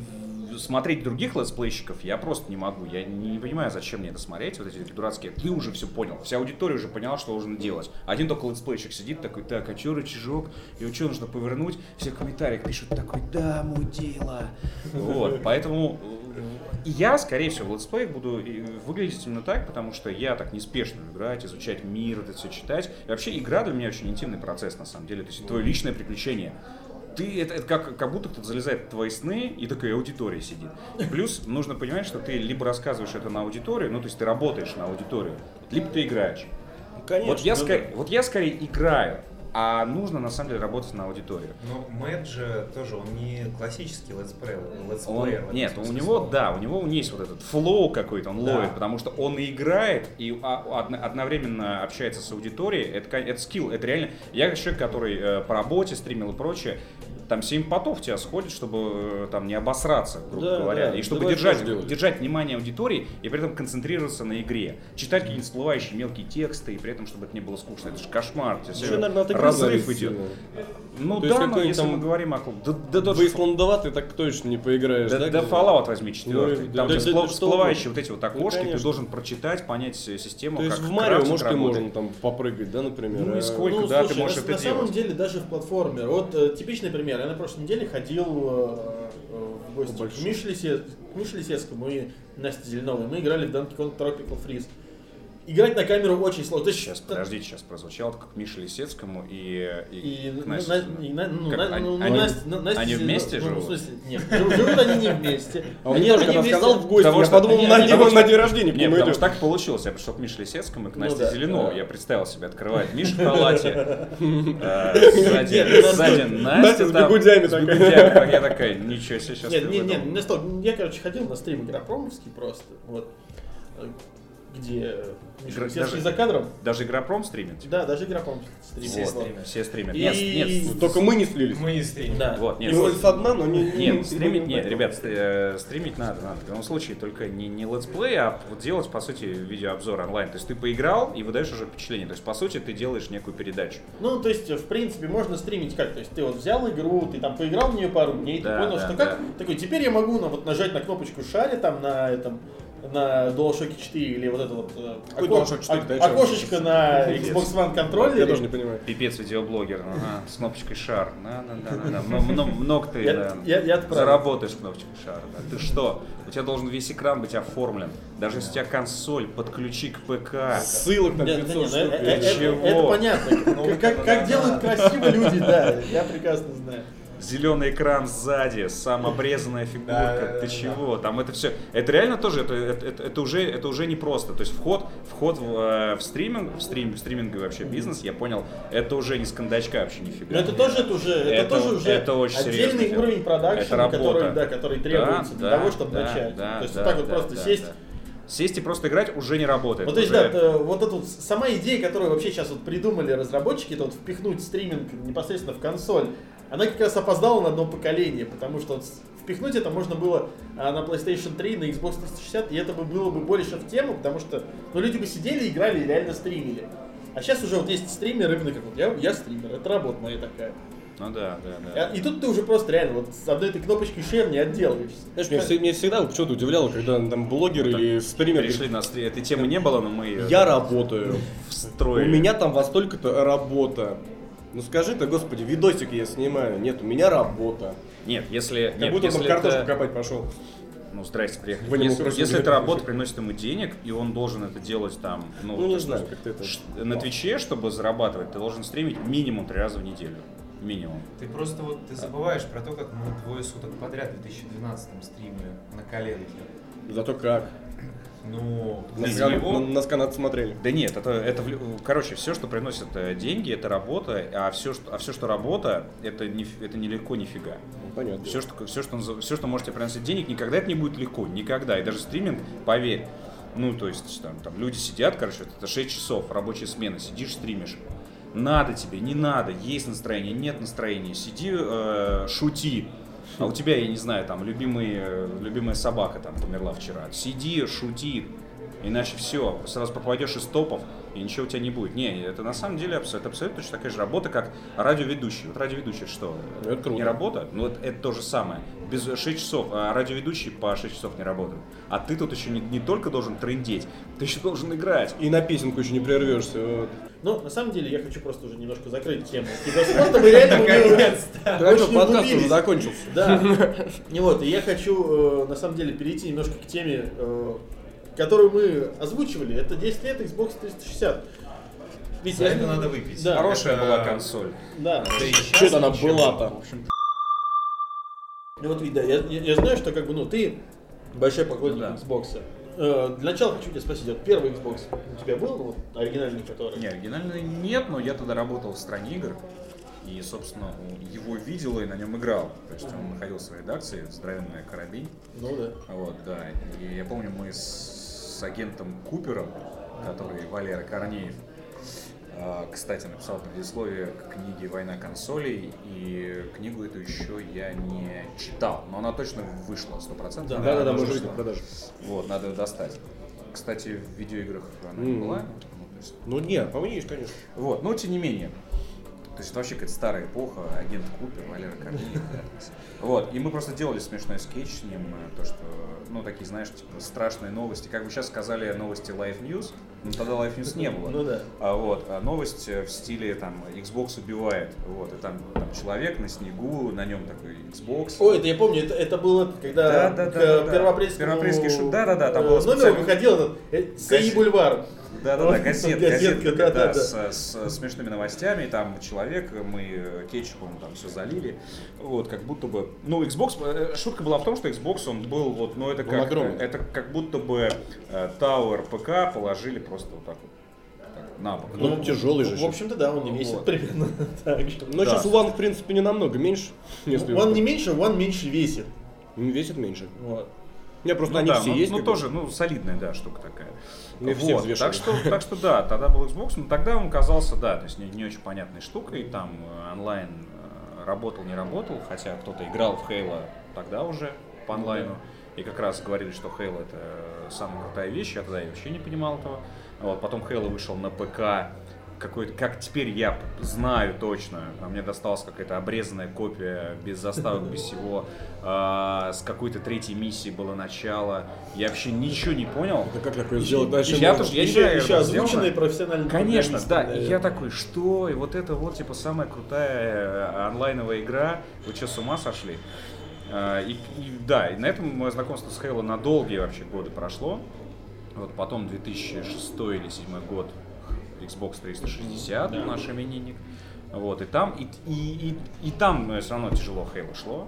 смотреть других летсплейщиков я просто не могу. Я не понимаю, зачем мне это смотреть, вот эти дурацкие. Ты уже все понял. Вся аудитория уже поняла, что нужно делать. Один только летсплейщик сидит такой, так, а чё рычажок? И что нужно повернуть? Все в комментариях пишут такой, да, мудила. Вот, поэтому э, я, скорее всего, в летсплеях буду и выглядеть именно так, потому что я так неспешно играть, изучать мир, это все читать. И вообще игра для меня очень интимный процесс, на самом деле. То есть твое личное приключение ты это, это как, как будто кто-то залезает в твои сны и такая аудитория сидит. И плюс нужно понимать, что ты либо рассказываешь это на аудиторию, ну то есть ты работаешь на аудиторию, либо ты играешь. Конечно. вот, я ну скорее, вот я скорее играю, а нужно на самом деле работать на аудиторию. Но Мэтт же тоже, он не классический летсплеер, Он- летсплеер. в этом нет, у него, слова. да, у него есть вот этот флоу какой-то, он Да. ловит, потому что он и играет, и а, одно- одновременно общается с аудиторией, это, это скилл, это реально, я как человек, который э, по работе стримил и прочее, там 7 потов у тебя сходит, чтобы э, там не обосраться, грубо Да, говоря, да, и чтобы давай держать, делать. держать внимание аудитории и при этом концентрироваться на игре, читать какие-нибудь всплывающие мелкие тексты и при этом, чтобы это не было скучно, это же кошмар, у тебя Еще, наверное, разрыв идет. сильно. Ну То да, но если там мы говорим о клубе, да, да, да, Вейсландоватый так точно не поиграешь, да, да? да? Fallout возьми четвертый. Ну, Там да, тебя да, всплывающие вот эти вот Ну, окошки, ты конечно. должен прочитать, понять э, систему, То есть как в Марио, может, и работает. можно там попрыгать, да, например? Ну и а- сколько, Ну, да, слушай, ты можешь на, это на самом делать. деле даже в платформер. Вот э, типичный пример. Я на прошлой неделе ходил э, э, в гости к Мише Лисецкому и Насте Зеленовой. Мы играли в Donkey Kong Tropical Freeze. Играть на камеру очень сложно. Есть, Сейчас, э, подождите, сейчас прозвучало как Мише Лисецкому и, и, И, к Насте на- Зеленовой. и на- ну, Как, на- они- ну, они- Настя- ну, Настя они вместе ну, живут? В смысле, нет, жив- живут они не вместе. А он Они- тоже, когда вместе- сказал в гости, Потому я что- подумал, они- на они- него на день рождения Нет, нему потому что так получилось. Я пришел к Мише Лисецкому и к Насте да. Да. Я представил себе, открывает Миша в <laughs> халате. э, <laughs> Сзади сзади Настя Настя с с такая. Я такая, ничего себе, сейчас Нет, нет, нет. Я, короче, ходил на стрим Игропромовский просто. Вот. Где Игра- даже- за кадром. Даже Игропром стримит? Да, даже Игропромовский стрим. Все Вот. стримят. Все стримят. И- Нет, нет, Ну, Только мы не слились. Мы не стримим. Да. Вот, нет, И вроде со дна, но не... Нет, стримить, не- нет, ребят, э, стримить надо, надо. В любом случае, только не, не летсплей, а вот делать, по сути, видеообзор онлайн. То есть ты поиграл и выдаешь уже впечатление. То есть, по сути, ты делаешь некую передачу. Ну, то есть, в принципе, можно стримить как? То есть, ты вот взял игру, ты там поиграл в нее пару дней, Да, ты понял, да, что да. как? Такой, теперь я могу ну, вот нажать на кнопочку share там на этом на DualShock 4 или вот это вот э, Какой око- DualShock 4? о- окошечко на. Xbox One Я контроллере. тоже не понимаю. Пипец видеоблогер, ага, с кнопочкой шар. Да, да, да, да, да. Много, ты Я- я- я заработаешь кнопочкой шара. да. Ты что? У тебя должен весь экран быть оформлен. Даже если у тебя консоль, подключи к ПК. Ссылок на Нет, 500 да не, штук. ну, э- э- это, понятно. Ну, Как, да, делают красиво люди, да, я прекрасно знаю. Зеленый экран сзади, сам обрезанная фигурка. Да, да, Ты да, чего? Там это все. Это реально тоже, это, это, это- уже, это уже не просто. То есть вход, вход в, э, в стриминг, в стрим, в стриминговый вообще бизнес, я понял, это уже не с кондачка вообще нифига. Но это тоже, это уже, это, Это- тоже уже это очень отдельный дело. уровень продакшена, который, да, который требуется для Да, того, чтобы да, начать. да, то есть да, вот так вот да, просто да, сесть. да. Сесть и просто играть уже не работает. Вот, то есть, уже- да, вот эта вот сама идея, которую вообще сейчас вот придумали разработчики, это вот впихнуть стриминг непосредственно в консоль, она как раз опоздала на одно поколение, потому что вот впихнуть это можно было а, на PlayStation 3, на Xbox 360, и это бы было бы больше в тему, потому что ну, люди бы сидели, играли и реально стримили. А сейчас уже вот есть стримеры, именно как вот я, я стример, это работа моя такая. Ну да, да, А- да. И тут ты уже просто реально вот с одной этой кнопочкой share не отделаешься. Знаешь, меня, всегда- меня всегда почему-то удивляло, когда там блогер или стример говорит, на стри- Этой темы не было, но мы я работаю. <laughs> У встроили. меня там во столько-то работа. Ну скажи ты, господи, видосик я снимаю. Нет, у меня работа. Нет, если... Как нет, будто он там если картошку это- копать пошел. Ну, здрасте, приехали. Вы Если, просите если эта работа приносит ему денег, и он должен это делать там, ну, Ну, не знаю, как ты это... ш- на Твиче, чтобы зарабатывать, ты должен стримить минимум три раза в неделю. Минимум. Ты просто вот ты забываешь про то, как мы двое суток подряд в 2012 стримили на коленке. Зато как. Ну, Нас, кан- него? на- нас канат смотрели. Да нет, это, это короче, все, что приносит э, деньги, это работа, а все, что, а все, что работа, это, не, это нелегко нифига. Ну, понятно. Все что, все, что, все, что можете приносить денег, никогда это не будет легко, никогда. И даже стриминг, поверь, ну, то есть, там, там люди сидят, короче, вот это 6 часов, рабочая смена, сидишь, стримишь. Надо тебе, не надо, есть настроение, нет настроения, сиди, э, шути. А у тебя, я не знаю, там, любимый, э, любимая собака там померла вчера. Сиди, шути, иначе все, сразу попадешь из топов, и ничего у тебя не будет. Не, это на самом деле абсолютно, это абсолютно точно такая же работа, как радиоведущий. Вот радиоведущий что? Ну, это круто. Не работа? Ну, это, это то же самое. Без 6 часов, а радиоведущий по 6 часов не работает. А ты тут еще не, не только должен трендеть, ты еще должен играть. И на песенку еще не прервешься. вот. Ну, на самом деле, я хочу просто уже немножко закрыть тему киберспорта. Мы <laughs> что Очень подкаст уже закончился. Да. И <laughs> вот, и я хочу, э, на самом деле, перейти немножко к теме, э, которую мы озвучивали. Это 10 лет Xbox 360. Ведь За я- это надо выпить. Да. Хорошая Это- была консоль. Да. Да сейчас Что-то она была-то. Ну вот, видно, я, я- я знаю, что как бы, ну, ты большой поклонник да. Xbox. Э, для начала хочу тебя спросить, вот первый Xbox у тебя был, вот, оригинальный который? Не, оригинальный нет, но я тогда работал в стране игр. И, собственно, его видел и на нем играл. То есть он находился в редакции, здоровенная карабин. Ну да. Вот, да. И я помню, мы с, с агентом Купером, который Валера Корнеев, а, кстати, написал предисловие к книге «Война консолей», и книгу эту еще я не читал, но она точно вышла, 100%. Да, Она уже вышла. видели в продаже. Вот, надо ее достать. Кстати, в видеоиграх она не Мгм. была. ну, есть- Ну нет, по-моему, есть, конечно. вот, но тем не менее. То есть это вообще какая-то старая эпоха, агент Купер, Валера Корнеев. Вот, и мы просто делали смешной скетч с ним, э, то, что, ну, такие, знаешь, типа, страшные новости. Как бы сейчас сказали новости Live News, но тогда Live News не было. <laughs> Ну да. А вот, а новость э, в стиле, там, Xbox убивает, вот, и там, там человек на снегу, на нем такой Xbox. Ой, это я помню, это, это было, когда Да, да, к да, да, да. первоапрельскому Первоапрельский шут, да-да-да, там э, было номеру специально. выходил этот э, САИ Газет. Бульвар. Да-да-да, газетка, газетка, да-да-да. да, с, с смешными новостями, там человек, мы кетчупом там все залили, вот, как будто бы, ну, Xbox, э, шутка была в том, что Xbox, он был, вот, ну, это Он как, это как будто бы э, Tower ПК положили просто вот так вот, на бок. Ну, тяжелый же В общем-то, да, он не весит Вот. примерно <laughs> так же. Но Да. сейчас One, в принципе, не намного меньше. Если Он не меньше, он меньше весит. Весит меньше. Вот. У меня просто Ну они да, все ну, есть. ну тоже, ну, солидная, да, штука такая. Ну, все Вот, взвешивали. так что, так что да, тогда был Xbox, но тогда он казался, да, то есть не, не очень понятной штукой, там э, онлайн э, работал, не работал, хотя кто-то играл в Halo тогда уже по онлайну, и как раз говорили, что Halo это самая крутая вещь, я тогда вообще не понимал этого. Вот, потом Halo вышел на ПК, какой-то, как теперь я знаю точно, а мне досталась какая-то обрезанная копия, без заставок, <laughs> без всего, а, с какой-то третьей миссии было начало, я вообще ничего не понял. Да как такое сделать дальше? Я тоже- я еще, знаю, еще озвученные профессиональные Конечно, да. И я такой, что? И вот это вот, типа, самая крутая э, онлайновая игра. Вы что, с ума сошли? А, И, и да, и на этом мое знакомство с Halo на долгие вообще годы прошло. Вот потом 2006 или 2007 год Xbox 360 наш именинник. Вот, и там, и, и, и, и там все равно тяжело Halo шло.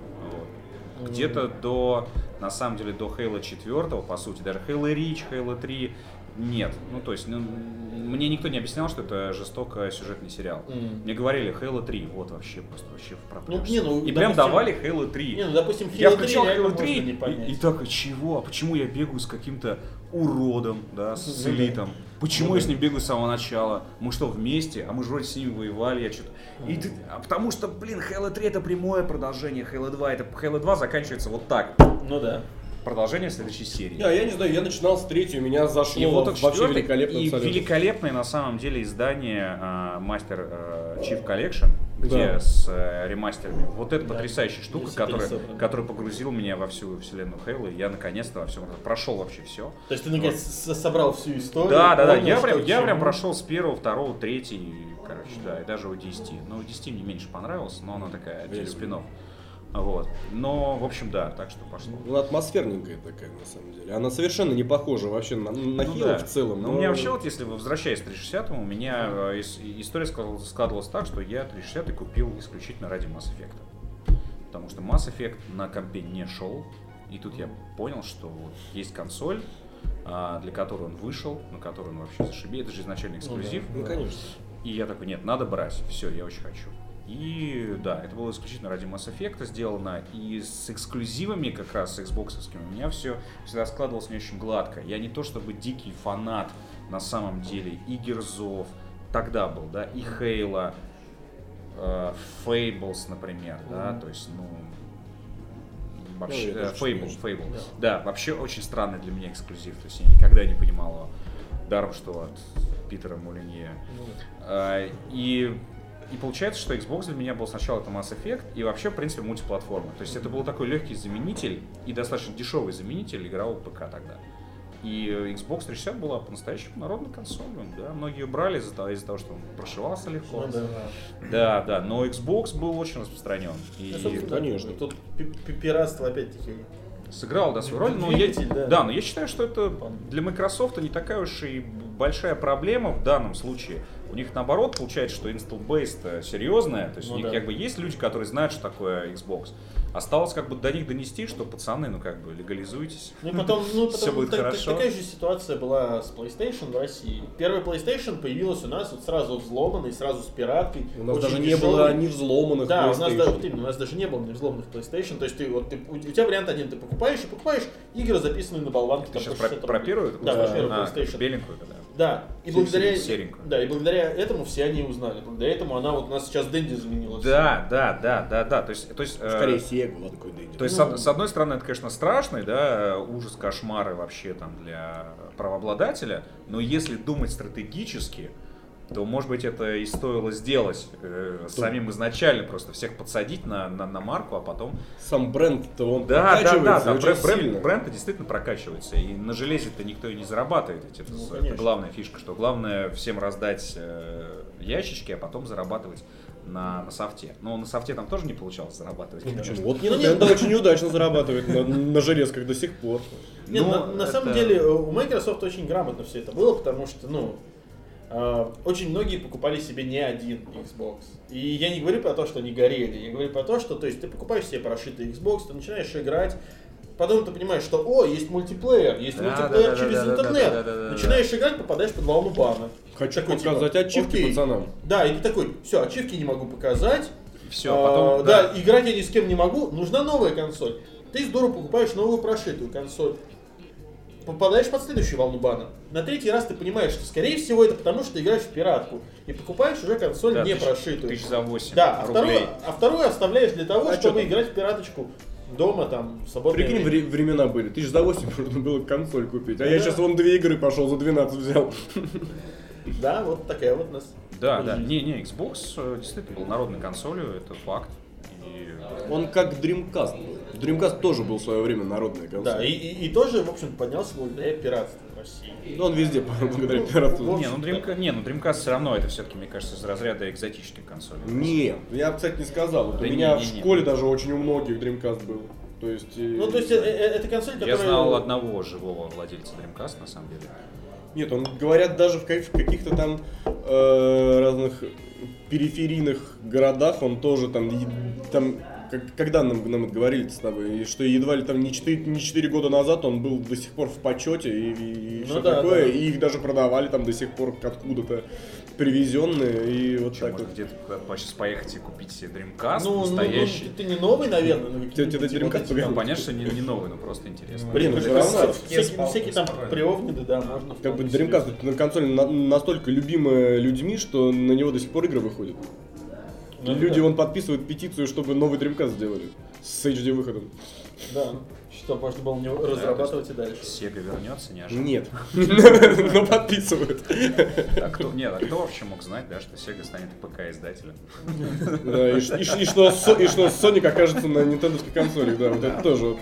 Вот. Где-то до, на самом деле, до Halo 4, по сути, даже Halo Reach, Halo 3 нет. Ну, то есть, ну, мне никто не объяснял, что это жестоко сюжетный сериал. Мгм. Мне говорили Halo 3, вот вообще просто вообще в Ну, проплёшь. не, ну, И прям допустим- давали Halo 3. Не, ну, допустим, Я Halo 3 включал Halo можно 3 не и, и так, а чего? А почему я бегаю с каким-то уродом, да, с Ну да. элитом? Почему Ну я да. с ним бегаю с самого начала? Мы что, вместе? А мы же вроде с ними воевали, я что-то... И ты... а потому что, блин, Halo 3 это прямое продолжение Halo 2. Это Halo 2 заканчивается вот так. Ну да. Продолжение следующей серии. Я, я не знаю, я начинал с третьей, у меня зашло И вот вообще великолепно и абсолютно. великолепное на самом деле издание а, Master а, Chief Collection. Где Да. с э, ремастерами. Вот это Да. потрясающая штука, которая, которая погрузила меня во всю вселенную Хейла. и Я наконец-то во всем прошел вообще все. То есть ты наконец с- собрал всю историю. Да, да, да. Я прям, я прям прошел с первого, второго, третий, короче, да, и даже у 10. Но у 10 мне меньше понравилось, но она такая, спинов. Вот. Но, в общем, да, так что пошло. Ну, атмосферненькая такая, на самом деле. Она совершенно не похожа вообще на, на Ну Хилл да. в целом. Но но- у меня вообще, вот если вы возвращаясь к 360, у меня э, ис- история складывалась, так, что я 360 купил исключительно ради Mass Effect. Потому что Mass Effect на компе не шел. И тут я понял, что вот есть консоль, а, для которой он вышел, на которой он вообще зашибей. Это же изначально эксклюзив. Ну, конечно. И я такой, нет, надо брать. Все, я очень хочу. И да, это было исключительно ради Mass Effect сделано. И с эксклюзивами, как раз с Xbox, у меня все всегда складывалось не очень гладко. Я не то чтобы дикий фанат на самом деле и Герзов, тогда был, да, и Хейла, э, Fables, например, да, то есть, ну, вообще, Ну, э, тоже Fable, что-то Fable, да, вообще очень странный для меня эксклюзив, то есть я никогда не понимал даром, что от Питера Мулинье. А, И, и получается, что Xbox для меня был сначала это Mass Effect и вообще, в принципе, мультиплатформа. То есть это был такой легкий заменитель и достаточно дешевый заменитель игрового ПК тогда. И э, Xbox 360 была по-настоящему народной консолью. Да? Многие ее брали из-за того, из-за того, что он прошивался легко. Ну, да. Да, да, но Xbox был очень распространен. И Ну, конечно. Тут пи- пи- пиратство опять-таки. сыграл да, свою роль. Но я, да. да, но я считаю, что это для Microsoft не такая уж и большая проблема в данном случае. У них наоборот получается, что install-based серьезная, то есть Ну у них да. как бы есть люди, которые знают, что такое Xbox. Осталось как бы до них донести, что пацаны, ну как бы легализуйтесь. Ну и потом, ну, <laughs> потом будет так- хорошо. такая же ситуация была с PlayStation в России. Первая PlayStation появилась у нас вот сразу взломанной, сразу с пираткой. У нас даже не дешёвой. было ни взломанных Да, у нас, даже, вот именно, у нас даже не было ни взломанных PlayStation. То есть ты, вот, ты, у, тебя вариант один, ты покупаешь и покупаешь игры, записанные на болванке. Ты там, сейчас про, 60 про первую? Да, про первую А, PlayStation. беленькую, да. Да, и благодаря, се- серенькую. да, и благодаря этому все они узнали. Благодаря этому она вот у нас сейчас Дэнди заменилась. Да, да, да, да, да. То есть, то есть, э, Скорее Sega была такой Дэнди. То есть, с од- с одной стороны, это, конечно, страшный, да, ужас, кошмары вообще там для правообладателя, но если думать стратегически, то, может быть, это и стоило сделать э, самим изначально, просто всех подсадить на, на, на марку, а потом... Сам бренд-то он Да, да, да, прокачивается да, очень бренд, бренд, сильно. бренд действительно прокачивается, и на железе-то никто и не зарабатывает, это, Ну, это конечно. главная фишка, что главное всем раздать э, ящички, а потом зарабатывать на, на софте. Но на софте там тоже не получалось зарабатывать. конечно. Почему? Вот Ну, Nintendo очень удачно зарабатывает на, на железках до сих пор. Нет, Ну, на, на это- самом деле э, у Microsoft очень грамотно все это было, потому что, ну, очень многие покупали себе не один Xbox. И я не говорю про то, что они горели, я говорю про то, что, то есть, ты покупаешь себе прошитый Xbox, ты начинаешь играть, потом ты понимаешь, что, о, есть мультиплеер, есть Да, мультиплеер да, да, через да, да, интернет. да, да, да, да, Начинаешь играть, попадаешь под волну бана. Хочу Такой, типа, показать ачивки окей. пацанам. Да, и ты такой, все, ачивки не могу показать, Все, а, потом... да. играть я ни с кем не могу, нужна новая консоль. Ты здорово покупаешь новую прошитую консоль. Попадаешь под следующую волну бана. На третий раз ты понимаешь, что скорее всего это потому, что ты играешь в пиратку. И покупаешь уже консоль Да, не тысяч- прошитую. Тысяч за 8 Да, а рублей. вторую, а вторую оставляешь для того, А чтобы играть в пираточку дома, там, в свободное Прикинь, время. вре- времена были. Тысяч за 8 можно <laughs> было консоль купить. А Ну я да. сейчас вон две игры пошел, за 12 взял. <laughs> Да, вот такая вот у нас. Да, да. жизнь. Не, не, Xbox э, действительно был народной консолью, это факт. И Он как Dreamcast был. Dreamcast тоже был в свое время народная консоль. Да, и, и, и тоже, в общем, поднялся благодаря пиратству в России. Но он везде <laughs> благодаря Ну, пиратству. в Не, ну Dreamcast, не, ну Dreamcast все равно это все-таки, мне кажется, из разряда экзотических консолей. Не, я, кстати, не сказал. Вот Да у не, меня не, в не. школе даже очень у многих Dreamcast был. То есть... э, Ну, то есть, э, э, это консоль, которая... Я знал одного живого владельца Dreamcast, на самом деле. Нет, он говорят даже в, ка- в каких-то там э, разных периферийных городах он тоже там, там как- когда нам, нам говорили с тобой, и что едва ли там не 4, не 4 года назад он был до сих пор в почете и, и Ну все да, такое, да. и их даже продавали там до сих пор откуда-то привезенные, и вот Что, так вот. где-то куда-то сейчас поехать и купить себе Dreamcast Ну, ну, ну, настоящий? ты, не новый, наверное, но Тебе- тебе какие-нибудь Dreamcast. Ну, понятно, что не, не новый, но просто интересно. Блин, ну равно. всякие, всякие там приовниды, да, можно. Как бы. Dreamcast на консоль на- настолько любимая людьми, что на него до сих пор игры выходят. Ну, Люди да. вон подписывают петицию, чтобы новый Dreamcast сделали с HD выходом. Да, что можно было не разрабатывать и дальше. Сега вернется, неожиданно. Нет. <laughs> Но подписывают. А кто, нет, а кто вообще мог знать, да, что Sega станет ПК-издателем? Да, и, и и что, и что Sonic окажется на нинтендовской консоли, да, вот это тоже.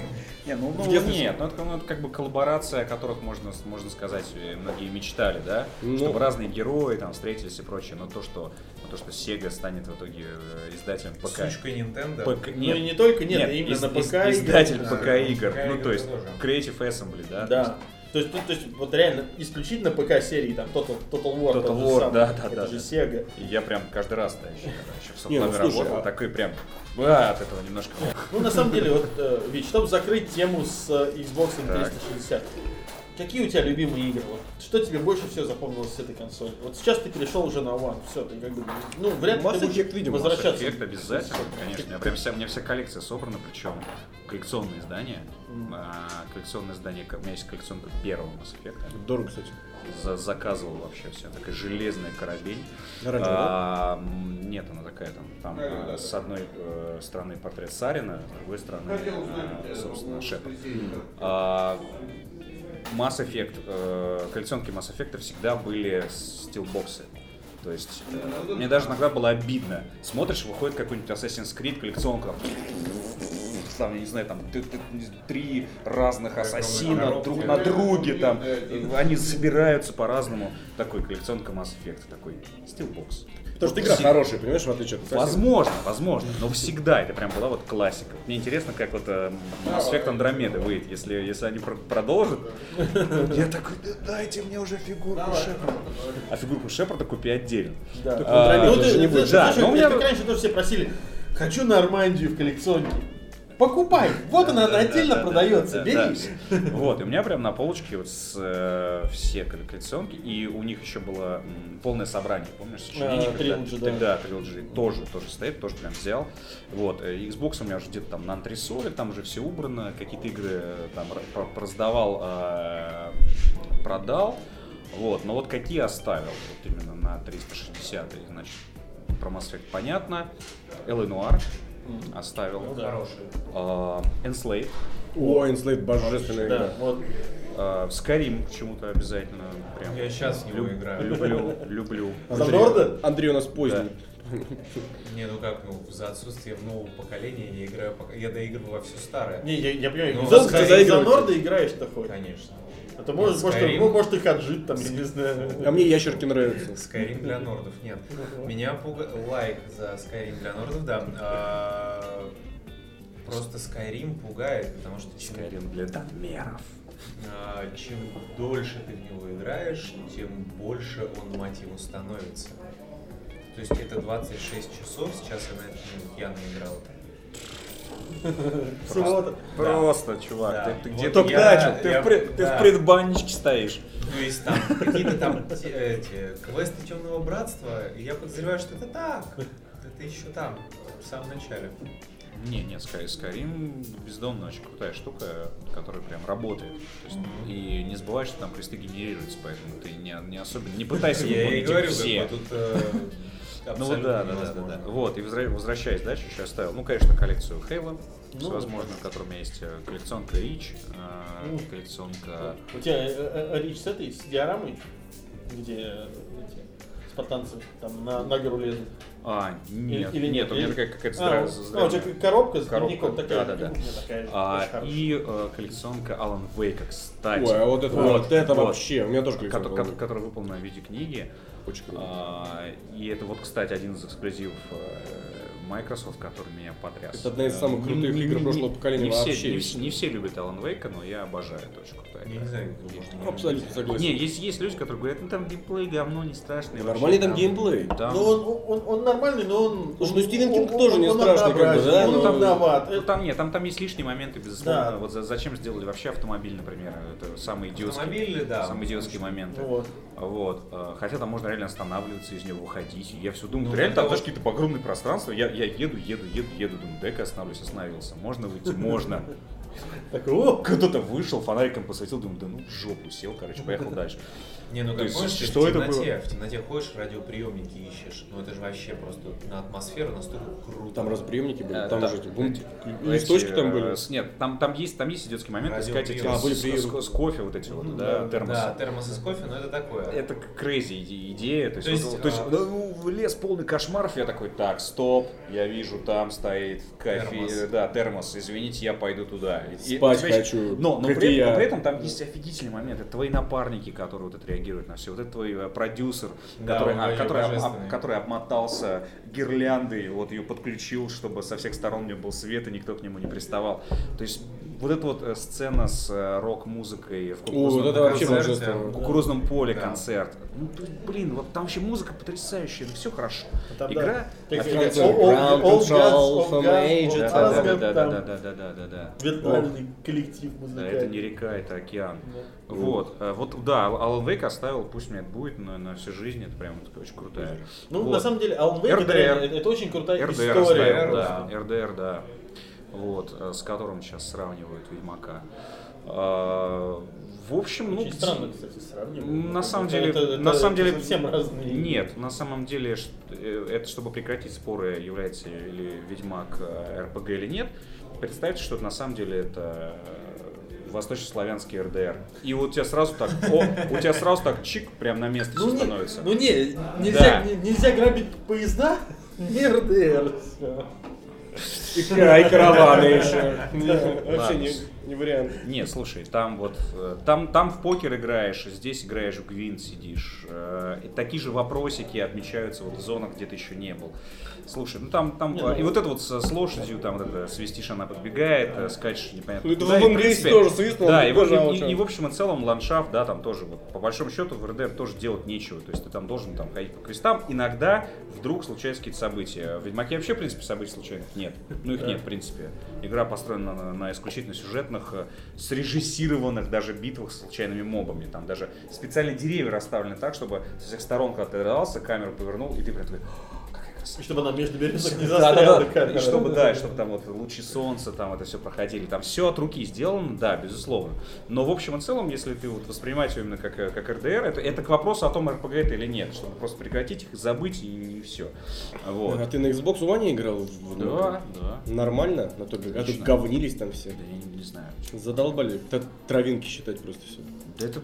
Не, ну, ну, детстве нет, ну это, ну, это как бы коллаборация, о которых можно, можно сказать, э, многие мечтали, да, Ну. чтобы разные герои там встретились и прочее, но то, что, но то, что Sega станет в итоге э, издателем ПК. Сучка Nintendo. ПК Ну и не только, нет, а именно из- на из- ПК. Издатель игры. ПК игр, ПК ну то есть тоже. Creative Assembly, да? Да. То есть, то, то есть, вот реально, исключительно ПК серии, там, Total, Total War, Total War, самый, да, да, это да, же да. Sega. И я прям каждый раз, да, еще, когда еще в Не, ну, работал, а- такой прям, а, от этого немножко... Ну, на самом деле, вот, э, ведь, чтобы закрыть тему с э, Xbox Так. 360, какие у тебя любимые игры? Вот, что тебе больше всего запомнилось с этой консоли? Вот сейчас ты перешел уже на One, все, ты как бы, ну, вряд ли Mass ты будешь Effect, видимо, Mass возвращаться. Эффект обязательно, конечно. Меня прям вся, у меня вся коллекция собрана, причем коллекционные издания. А, коллекционное издание, у меня есть коллекционка первого Mass Effect. Дорого, кстати. За- заказывал вообще все, такая железная корабель. Оранжевая, А, м, нет, она такая там, там э, с одной э, стороны портрет Сарина, с другой стороны, э, собственно, Шепард. А, Mass Effect, э, коллекционки Mass Effect всегда были стилбоксы. То есть, э, мне даже иногда было обидно. Смотришь, выходит какой-нибудь Assassin's Creed коллекционка, там, там, я не знаю, там три разных ассасина друг на друге, там, они собираются по-разному. Такой коллекционка Mass Effect, такой стилбокс. Потому что игра хорошая, понимаешь, в отличие от. Возможно, возможно, но всегда это прям была вот классика. Мне интересно, как вот э, Mass Effect Andromeda выйдет, если, если они пр- продолжат. <laughs> Я такой, «Да дайте мне уже фигурку Шепарда. А фигурку Шепарда купи отдельно. Да. А, Ну, ты, не будет. Да, но у меня- как раньше тоже все просили, хочу Нормандию в коллекционке. Покупай, вот она, отдельно Да, да, продается, да, бери. Вот, и у меня прям на полочке вот с, э, все коллекционки, и у них еще было полное собрание, помнишь, А, Trilogy, да. Trilogy тоже, тоже стоит, тоже прям взял. Вот, э, Xbox у меня уже где-то там на антресоле, там уже все убрано, какие-то игры э, там р- про- продавал, э, продал. Вот, но вот какие оставил, вот именно на 360, значит, про Mass Effect понятно, Оставил, Хороший. а, Enslaved, О, Enslaved божественная игра. Да, вот. а, Skyrim почему-то обязательно прям. Я сейчас в него люб- играю. Люблю, <laughs> люблю. За Норда? Андрей у нас поздний. Не, ну как, ну, за отсутствие нового поколения я играю, пока- я доигрываю во все старое. Не, я, я понимаю, Ну, за, за- за. Норда играешь-то хоть. Конечно. То может, может, Skyrim. ну, может и хаджит там, я не знаю. А мне ящерки нравятся. Skyrim для нордов, нет. Меня пугает лайк за Skyrim для нордов, да. А, Просто Skyrim пугает, потому что чем, Skyrim для донмеров. а, чем дольше ты в него играешь, тем больше он мотиву становится. То есть это 26 часов, сейчас я на это ну, я наиграл. Всего-то. Просто, чувак, Да. ты, ты где-то я- начал, ты, я- в пред- ты в предбанничке стоишь. То есть там какие-то там те- эти квесты Темного Братства, и я подозреваю, что это так. Это еще там, в самом начале. Не, нет, Sky, Skyrim бездомно очень крутая штука, которая прям работает. То есть, И не забывай, что там квесты генерируются, поэтому ты не, не особенно не <laughs> пытайся Я и выполнить говорю, все. как бы тут э, Ну вот да, да, да, да, да. Вот, и возвра- возвращаясь дальше, еще оставил, ну, конечно, коллекцию Halo, Ну, возможно, в меня есть э, коллекционка Reach, э, Ну. коллекционка... У тебя э, э, Рич с этой, с диорамой, где эти спартанцы там на, на гору лезут. А, нет, или нет, у меня Или- такая какая-то А, здра- а, у тебя коробка с Коробка, дневником такая, да, да, да. такая А, и э, коллекционка Alan Wake, кстати. Ой, а вот это вот, это вот. вообще. У меня тоже Ко- коллекционка ко- была. Которая выполнена в виде книги. Очень круто. А, И это вот, кстати, один из эксклюзивов э, Microsoft, который меня потряс. Это одна из самых Э, крутых не- игр прошлого поколения не все, вообще. Не, все- любят Alan Wake, но я обожаю, это очень крутая Я игра. не знаю. Абсолютно согласен. Не, есть, есть люди, которые говорят, ну там геймплей говно не страшный. Нормальный там геймплей. Там, Ну, он, он, он нормальный, но он... Слушай, ну, Стивен Кинг тоже не страшный, как бы, да, Он но- давноват. ну, там нет, там, там есть лишние моменты, безусловно. Да. Вот за- зачем сделали вообще автомобиль, например, это самый идиотский, Автомобиль, да. самые идиотские моменты. Вот. Вот. э, Хотя там можно реально останавливаться, из него выходить. Я все думаю, Ну, реально там знаешь, какие-то огромные пространства. Я, я еду, еду, еду, еду, думаю, дай-ка остановлюсь, остановился. Можно выйти? <laughs> Можно. Так, о, Кто-то вышел, фонариком посветил, думаю, да ну в жопу сел, короче, поехал дальше. Не, ну как ты что в это темноте, в темноте ходишь, радиоприемники ищешь. Ну это же вообще просто на атмосферу настолько круто. Там радиоприемники были, Э, там да. же эти бум- Эти, листочки там были. э, с- Нет, там, там есть, там есть идиотский момент, искать эти. А, были с, с- с кофе вот эти вот, да, да, термосы. Да, термос из кофе, но это такое. Это crazy иде- идея. То есть, То есть, вот- то есть а- ну, лес полный кошмаров. Я такой, так, стоп, я вижу, там стоит кофе, Термос. э, да, термос. Извините, я пойду туда. И- и Спать есть- хочу, Но, но при, и этом- я. при этом там есть офигительный момент. Это твои напарники, которые вот это реагируют на все. Вот это твой э, продюсер, Да, который, а, который, об- который обмотался гирляндой, вот ее подключил, чтобы со всех сторон у него был свет и никто к нему не приставал. То есть вот эта вот э, сцена с э, рок-музыкой в О, кукурузном это вообще концерте. в кукурузном поле Да. концерт. Ну, блин, вот там вообще музыка потрясающая, все хорошо. там, Игра. да. Да, да, да, да, там да, да, да, да, да, да. Виртуальный коллектив Да, музыкальный. это не река, это океан. Да. Вот, э, вот, да, Alan Wake оставил, пусть мне это будет, но на всю жизнь это прям такая очень крутая. Ну, Вот. на самом деле, Alan Wake это, это очень крутая RDR история. оставил, да, RDR, да. Вот, э, с которым сейчас сравнивают Ведьмака. А, В общем, ну, Очень странно, кстати, сравнивать. На самом Это- деле, это- на это самом деле, совсем разные. Нет, на самом деле, э, это чтобы прекратить споры, является ли Ведьмак э, РПГ или нет, представьте, что на самом деле это восточнославянский РДР. И вот у тебя сразу так, о, у тебя сразу так чик, прям на место Ну, все становится. ну не, нельзя, Да. не- нельзя грабить поезда, не РДР. И караваны еще. Вообще не, не вариант. Не, слушай, там вот, э, там, там в покер играешь, здесь играешь в гвинт, сидишь. э, И такие же вопросики отмечаются вот в зонах, где ты еще не был. Слушай, ну там, там, Не, ну- и вот это вот с, с лошадью, там вот это свистишь, она подбегает, э, скачешь непонятно Ну, это куда, в и, Evangelion принципе, тоже свистнул, Да, он и, в- и- чё. и в общем и целом ландшафт, да, там тоже, вот, по большому счету, в РДР тоже делать нечего. То есть ты там должен там ходить по квестам. Иногда вдруг случаются какие-то события. В Ведьмаке вообще, в принципе, событий случайных нет. Ну, их нет, в принципе. Игра построена на, на исключительно сюжетных, э, срежиссированных даже битвах с случайными мобами. Там даже специальные деревья расставлены так, чтобы со всех сторон, когда ты дрался, камеру повернул, и ты прям такой, «О, какая красота. И чтобы она между березок не Да, застряла. да, да. камера. И чтобы, да, и чтобы там вот лучи солнца, там это все проходили. Там все от руки сделано, да, безусловно. Но в общем и целом, если ты вот воспринимать его именно как, э, как РДР, это, это к вопросу о том, РПГ это или нет, чтобы просто прекратить их, забыть и, все. Вот. А ты на Xbox One играл? в- Да, да. Нормально? На то, а тут говнились там все. Да я не, не знаю. Задолбали. Т- Травинки считать просто все. Да это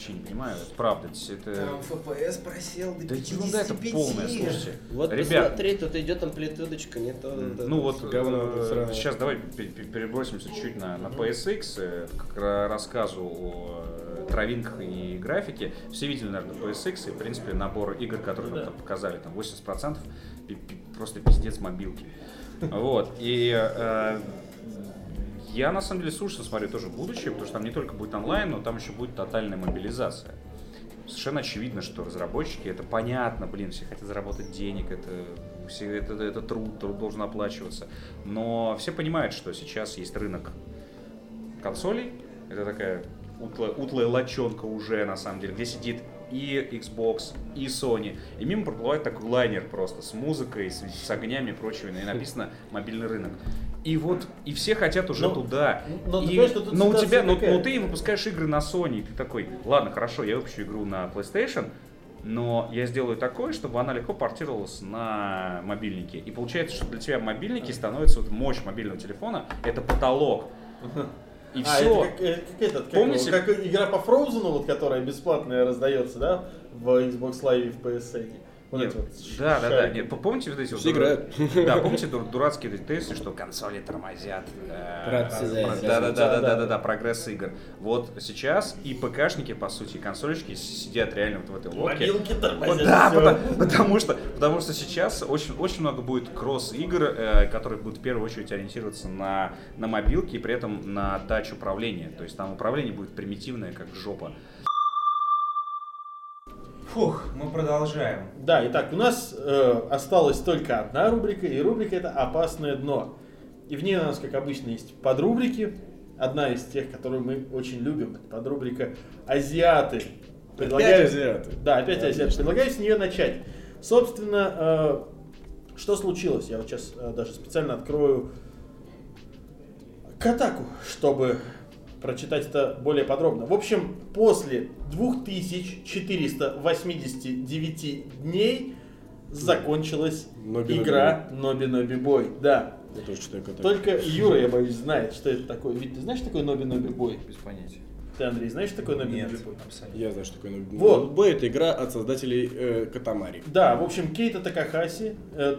вообще не понимаю, это правда. Это, FPS просел до да ерунда это полная, слушайте. Вот Ребят, посмотри, тут идет амплитудочка, не то. это- Ну вот, говно э, сейчас давай пе- пе- перебросимся чуть на, на PSX, э, к ра- рассказу о э, травинках и графике. Все видели, наверное, PSX и, в принципе, набор игр, которые нам Да. там показали, там 80% пи- пи- просто пиздец мобилки. Вот, и э, я, на самом деле, с ужасом смотрю тоже будущее, потому что там не только будет онлайн, но там еще будет тотальная мобилизация. Совершенно очевидно, что разработчики, это понятно, блин, все хотят заработать денег, это, все, это, это труд, труд должен оплачиваться. Но все понимают, что сейчас есть рынок консолей, это такая утлая, утлая лачонка уже, на самом деле, где сидит и Xbox, и Sony. И мимо проплывает такой лайнер просто с музыкой, с, с огнями и прочим, и написано «мобильный рынок». И вот, и все хотят уже Ну, туда. ты И- понимаешь, что тут но у тебя, но, но ты выпускаешь игры на Sony, и ты такой, ладно, хорошо, я выпущу игру на PlayStation, но я сделаю такое, чтобы она легко портировалась на мобильнике. И получается, что для тебя мобильники становятся, вот мощь мобильного телефона, это потолок. И А, все. это как, э, как этот, как, Помните? его, как игра по Frozen, вот, которая бесплатная раздается, да, в Xbox Live и в PSN. Вот Нет, эти вот да, да, да. Нет, помните вот эти вот Все дура- играют. <laughs> Да, помните <laughs> дур- дурацкие тесты, что консоли тормозят. э, да, Да, да, да, да. да, да, прогресс игр. Вот сейчас и ПКшники, по сути, и консольщики сидят реально вот в этой лодке. Мобилки Вот тормозят. Да, потому что, потому что сейчас очень, очень много будет кросс-игр, э, которые будут в первую очередь ориентироваться на, на мобилки и при этом на тач управления. То есть там управление будет примитивное, как жопа. Фух, мы продолжаем. Да, итак, у нас э, осталась только одна рубрика, и рубрика это «Опасное дно». И в ней у нас, как обычно, есть подрубрики. Одна из тех, которую мы очень любим, это подрубрика «Азиаты». Опять азиаты. Да, опять азиаты. Предлагаю с нее начать. Собственно, э, что случилось? Я вот сейчас э, даже специально открою к атаку, чтобы прочитать это более подробно. В общем, после 2489 дней закончилась Ноби игра Ноби Ноби Бой. Да. Я тоже читаю кота. Только Юра, я боюсь, знает, что это такое. Ведь ты знаешь, что такое Ноби Ноби Бой? Без понятия. Ты, Андрей, знаешь, что такое Ноби Нет, Ноби Бой? абсолютно. Я знаю, что такое Ноби Вот. Ноби Бой. Это игра от создателей э, Катамари. Да, в общем, Кейта Такахаси, э,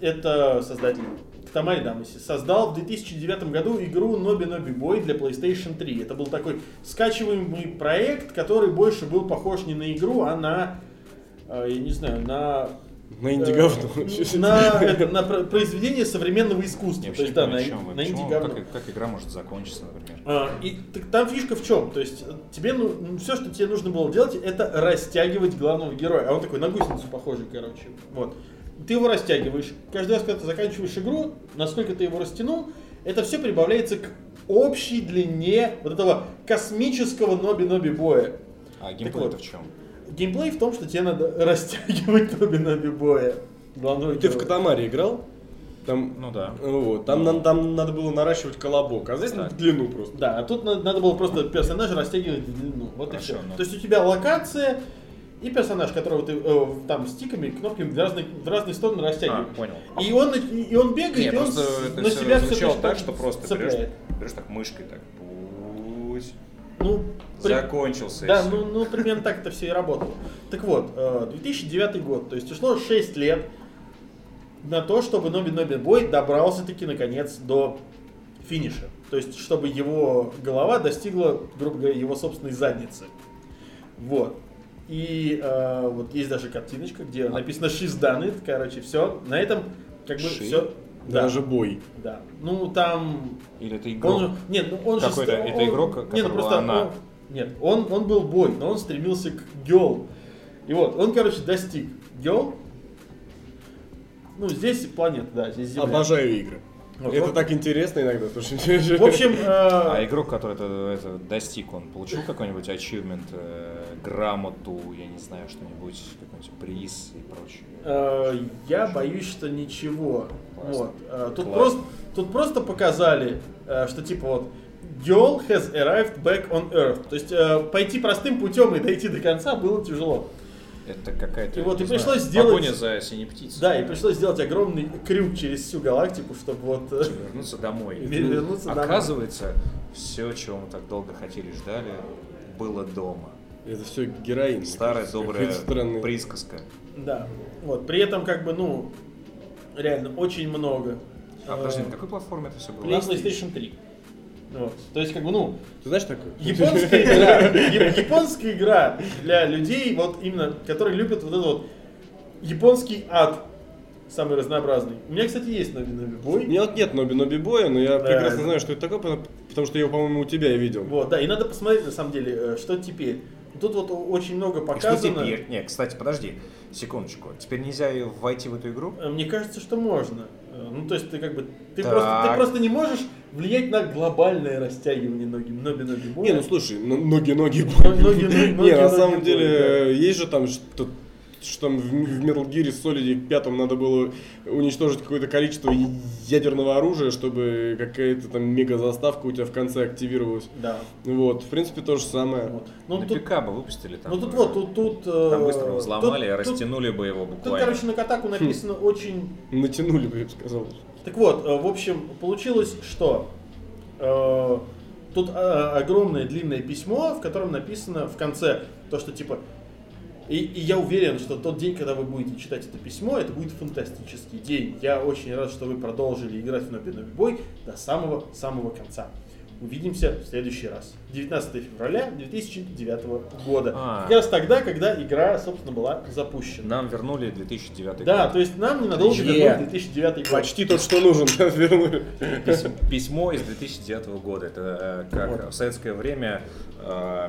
это создатель Катамари Дамаси, создал в 2009 году игру Ноби Ноби Бой для PlayStation 3. Это был такой скачиваемый проект, который больше был похож не на игру, а на, э, я не знаю, на На инди-говно. Э, на, это, на про- произведение современного искусства. Я То вообще есть, да, на, чем на инди-говно. как, как игра может закончиться, например. А, и так там фишка в чем? То есть тебе ну, все, что тебе нужно было делать, это растягивать главного героя. А он такой на гусеницу похожий, короче. Вот. Ты его растягиваешь. Каждый раз, когда ты заканчиваешь игру, насколько ты его растянул, это все прибавляется к общей длине вот этого космического ноби-ноби боя. А геймплей вот. в чем? Геймплей в том, что тебе надо <laughs> растягивать ноби-ноби боя. Главного Ты в героя. Катамари играл? Там, Ну да. вот, там, нам- там надо было наращивать колобок, а здесь Так. в длину просто. Да, а тут надо, надо было просто персонажа растягивать в длину. Вот Хорошо, и все. ну. То есть у тебя локация и персонаж, которого ты э, там стиками, кнопками в разные, в разные стороны А, растягиваешь. понял. И он, и он бегает, Нет, и он это на себя все звучало так, что просто берешь, цепляет. берешь так мышкой так. Пусть. Ну, при- Закончился. Да, ну, ну примерно так это все и работало. Так вот, э, 2009 год, то есть ушло 6 лет на то, чтобы Ноби Ноби Бой добрался-таки наконец до финиша. То есть, чтобы его голова достигла, грубо говоря, его собственной задницы. Вот. И э, вот есть даже картиночка, где написано She's done it, короче, все. На этом как бы She? все. Да, Даже бой. да. Ну там Или это игрок? он же, нет, ну он же Какой-то- это он- игрок, нет, ну которого просто она- он- нет, он, он был бой, но он стремился к гел. И вот, он, короче, достиг гел. Ну, здесь планета, да, здесь Земля. Обожаю игры. Вот, это вот. так интересно иногда, слушай. <laughs> В общем, э, А игрок, который это, это достиг, он получил какой-нибудь achievement, э, грамоту, я не знаю, что-нибудь, какой-нибудь приз и прочее? э, я боюсь, что ничего. Классно. Вот. Э, тут, Классно. просто, тут просто показали, э, что типа вот Girl has arrived back on Earth. То есть э, пойти простым путем и дойти до конца было тяжело. Это какая-то, И вот и знаю, пришлось сделать- погоня за синей птицей. Да, и пришлось сделать огромный крюк через всю галактику, чтобы вот э, Вернуться домой. <laughs> вернуться домой. Оказывается, все, чего мы так долго хотели и ждали, было дома. Это все героин. Старая добрая присказка. Да. Вот. При этом, как бы, ну, реально очень много. А э, подожди, на какой платформе это все было? на PlayStation 3. Вот. То есть, как бы, ну, Ты знаешь такое? <laughs> японская игра, <laughs> я- японская игра для людей, вот именно, которые любят вот этот вот японский ад, самый разнообразный. У меня, кстати, есть Ноби Ноби У Бой. меня вот нет Ноби Ноби Боя, но я Да. прекрасно знаю, что это такое, потому- что я его, по-моему, у тебя видел. Вот, да, и надо посмотреть, на самом деле, э, что теперь. Тут вот очень много И что показано. теперь? Не, кстати, подожди, секундочку. Теперь нельзя войти в эту игру? Э, Мне кажется, что можно. Э, Ну, то есть ты как бы. Ты, Так. просто, ты просто не можешь влиять на глобальное растягивание ноги. Ноби ноги боя. Не, ну слушай, ну, ноги-ноги Ноги- ноги- <laughs> Не, ноги- на ноги самом деле, есть же там что что там в, Metal Gear Solid 5 надо было уничтожить какое-то количество ядерного оружия, чтобы какая-то там мега-заставка у тебя в конце активировалась. Да. Вот, в принципе, то же самое. Вот. Ну, На тут, ПК бы выпустили там. ну тут э, вот, тут, тут. Там э, быстро его взломали, тут- тут- растянули бы его Тут, буквально. короче, на Катаку написано очень Натянули бы, я бы сказал. Так вот, э, в общем, получилось, что тут огромное длинное письмо, в котором написано в конце то, что типа и, и я уверен, что тот день, когда вы будете читать это письмо, это будет фантастический день. Я очень рад, что вы продолжили играть в Ноби Ноби Бой до самого-самого конца. Увидимся в следующий раз. 19 февраля 2009 года. А. Как раз тогда, когда игра, собственно, была запущена. Нам вернули 2009 Да, год. то есть нам ненадолго Е. вернули 2009 год. Почти то, что нужен. <laughs> вернули. Пис- Письмо из 2009 года. Это э, как Вот. в советское время э,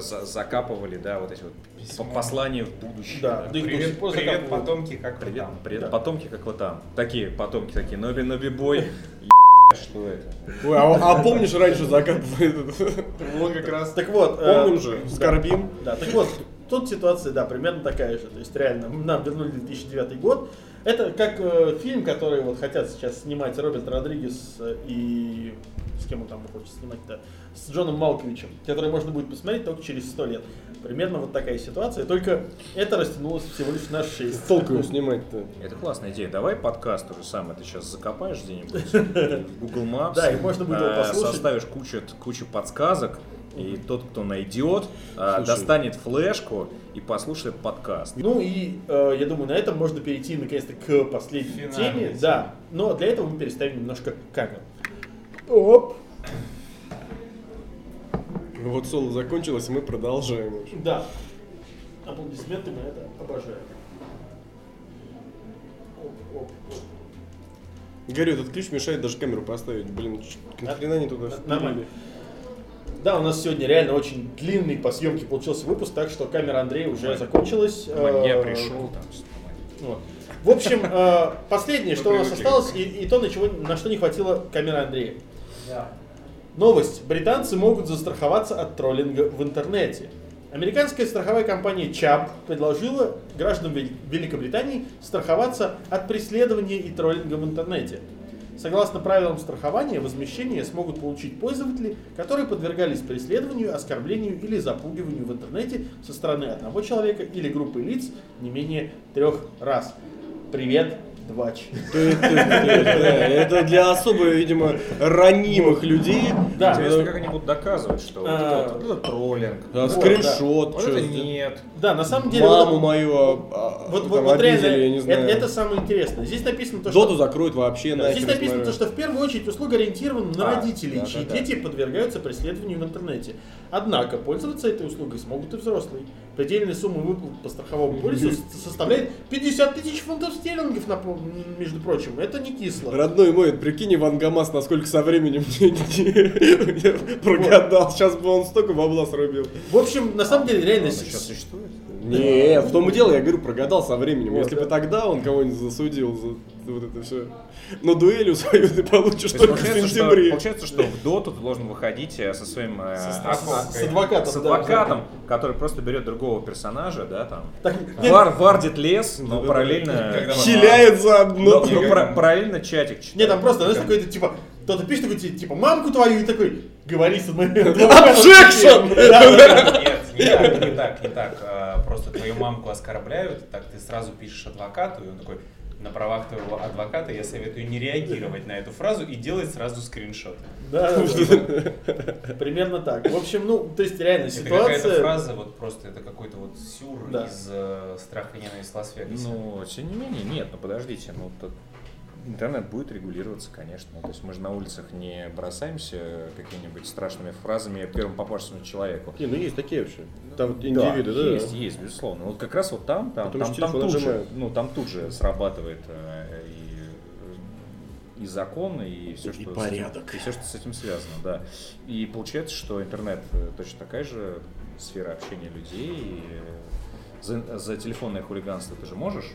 закапывали, да, вот эти вот Письмо. по- послания в будущее. Да, да. Привет, привет, закапывают. потомки, как вы Привет, там? привет, Да. потомки, как вот там. Такие потомки, такие, ноби, ноби бой. <laughs> Что это? Ой, а, а помнишь, раньше закатывали этот? Вот как раз. Так вот, э, Помним же, скорбим. Да, так вот, тут ситуация, да, примерно такая же. То есть реально, <laughs> нам вернули 2009 год. Это как э, фильм, который вот хотят сейчас снимать Роберт Родригес э, и с кем он там хочет снимать-то, с Джоном Малковичем, который можно будет посмотреть только через сто лет. Примерно вот такая ситуация, только это растянулось всего лишь на 6. Толку его снимать-то. Это классная идея. Давай подкаст то же самое ты сейчас закопаешь где-нибудь в <laughs> Google Maps. Да, и можно будет его э, послушать. Составишь кучу, кучу подсказок, и тот, кто найдет, э, Слушай. достанет флешку и послушает подкаст. Ну и э, я думаю, на этом можно перейти наконец-то к последней Финальной теме. теме. Да, но для этого мы переставим немножко камеру. Оп. Ну Вот соло закончилось, и мы продолжаем. Да. Аплодисменты мы это обожаем. Оп, оп, оп. Говорю, этот ключ мешает даже камеру поставить. Блин, ч- нахрена не туда Нормально. Да, у нас сегодня реально очень длинный по съемке получился выпуск, так что камера Андрея уже закончилась. Я Э, пришел там. Вот. В общем, э, последнее, что у нас осталось, и, и то, на, чего, на что не хватило камеры Андрея. Новость. Британцы могут застраховаться от троллинга в интернете. Американская страховая компания ЧАП предложила гражданам Вел- Великобритании страховаться от преследования и троллинга в интернете. Согласно правилам страхования, возмещение смогут получить пользователи, которые подвергались преследованию, оскорблению или запугиванию в интернете со стороны одного человека или группы лиц не менее трех раз. Привет, Двач. Это для особо, видимо, ранимых людей. Да. Интересно, как они будут доказывать, что А. это троллинг, скриншот, это нет. Да, на самом деле... маму мою а, Вот, вот, реально, обидели, я не это, знаю. это самое интересное. Здесь написано то, Доту что... закроют вообще нахер. Здесь написано то, что в первую очередь услуга ориентирована на А, родителей, чьи дети подвергаются преследованию в интернете. Однако пользоваться этой услугой смогут и взрослые. Предельная сумма выплат по страховому полису составляет 50 тысяч фунтов стерлингов, между прочим. Это не кисло. Родной мой, прикинь, Иван Гамас, насколько со временем <laughs> прогадал. Сейчас бы он столько бабла срубил. В общем, на самом деле, реально... Он с- еще существует? Нет, в том и дело, я говорю, прогадал со временем. Вот, Если да. бы тогда он кого-нибудь засудил за вот это все. Но дуэлью свою ты получишь То только в получается, что, сентябре. получается, что в доту ты должен выходить э, со своим э, Со ад- страховкой. С адвокатом. с да, адвокатом, который просто берет другого персонажа, да, там, Так, нет, вар, вардит лес, но параллельно... Когда мы- Хиляет Но, заодно. но пара- параллельно чатик читает. Нет, там просто, знаешь, какой-то, типа, кто-то пишет такой, ти- типа, мамку твою, и такой, говори со мной. <laughs> Objection! <laughs> Нет, не так, не так. А, Просто твою мамку оскорбляют, так ты сразу пишешь адвокату, и он такой, на правах твоего адвоката я советую не реагировать на эту фразу и делать сразу скриншот. Да. Примерно так. В общем, ну, то есть реально Это какая-то ситуация... фраза, вот просто это какой-то вот сюр из э, «Страха и ненависть Лас-Вегаса». Ну, тем не менее, нет, ну подождите, ну интернет будет регулироваться, конечно. Ну, то есть мы же на улицах не бросаемся какими-нибудь страшными фразами первым попавшемуся человеку. Не, ну есть такие вообще. Там вот Да, индивиды, да? есть, есть, безусловно. Вот как раз вот там, там, Потому там, там тут же, ну, там тут же срабатывает э, и, и закон, и все, И что порядок. и все, что с этим связано, да. И получается, что интернет э, точно такая же сфера общения людей. И э, за, за телефонное хулиганство ты же можешь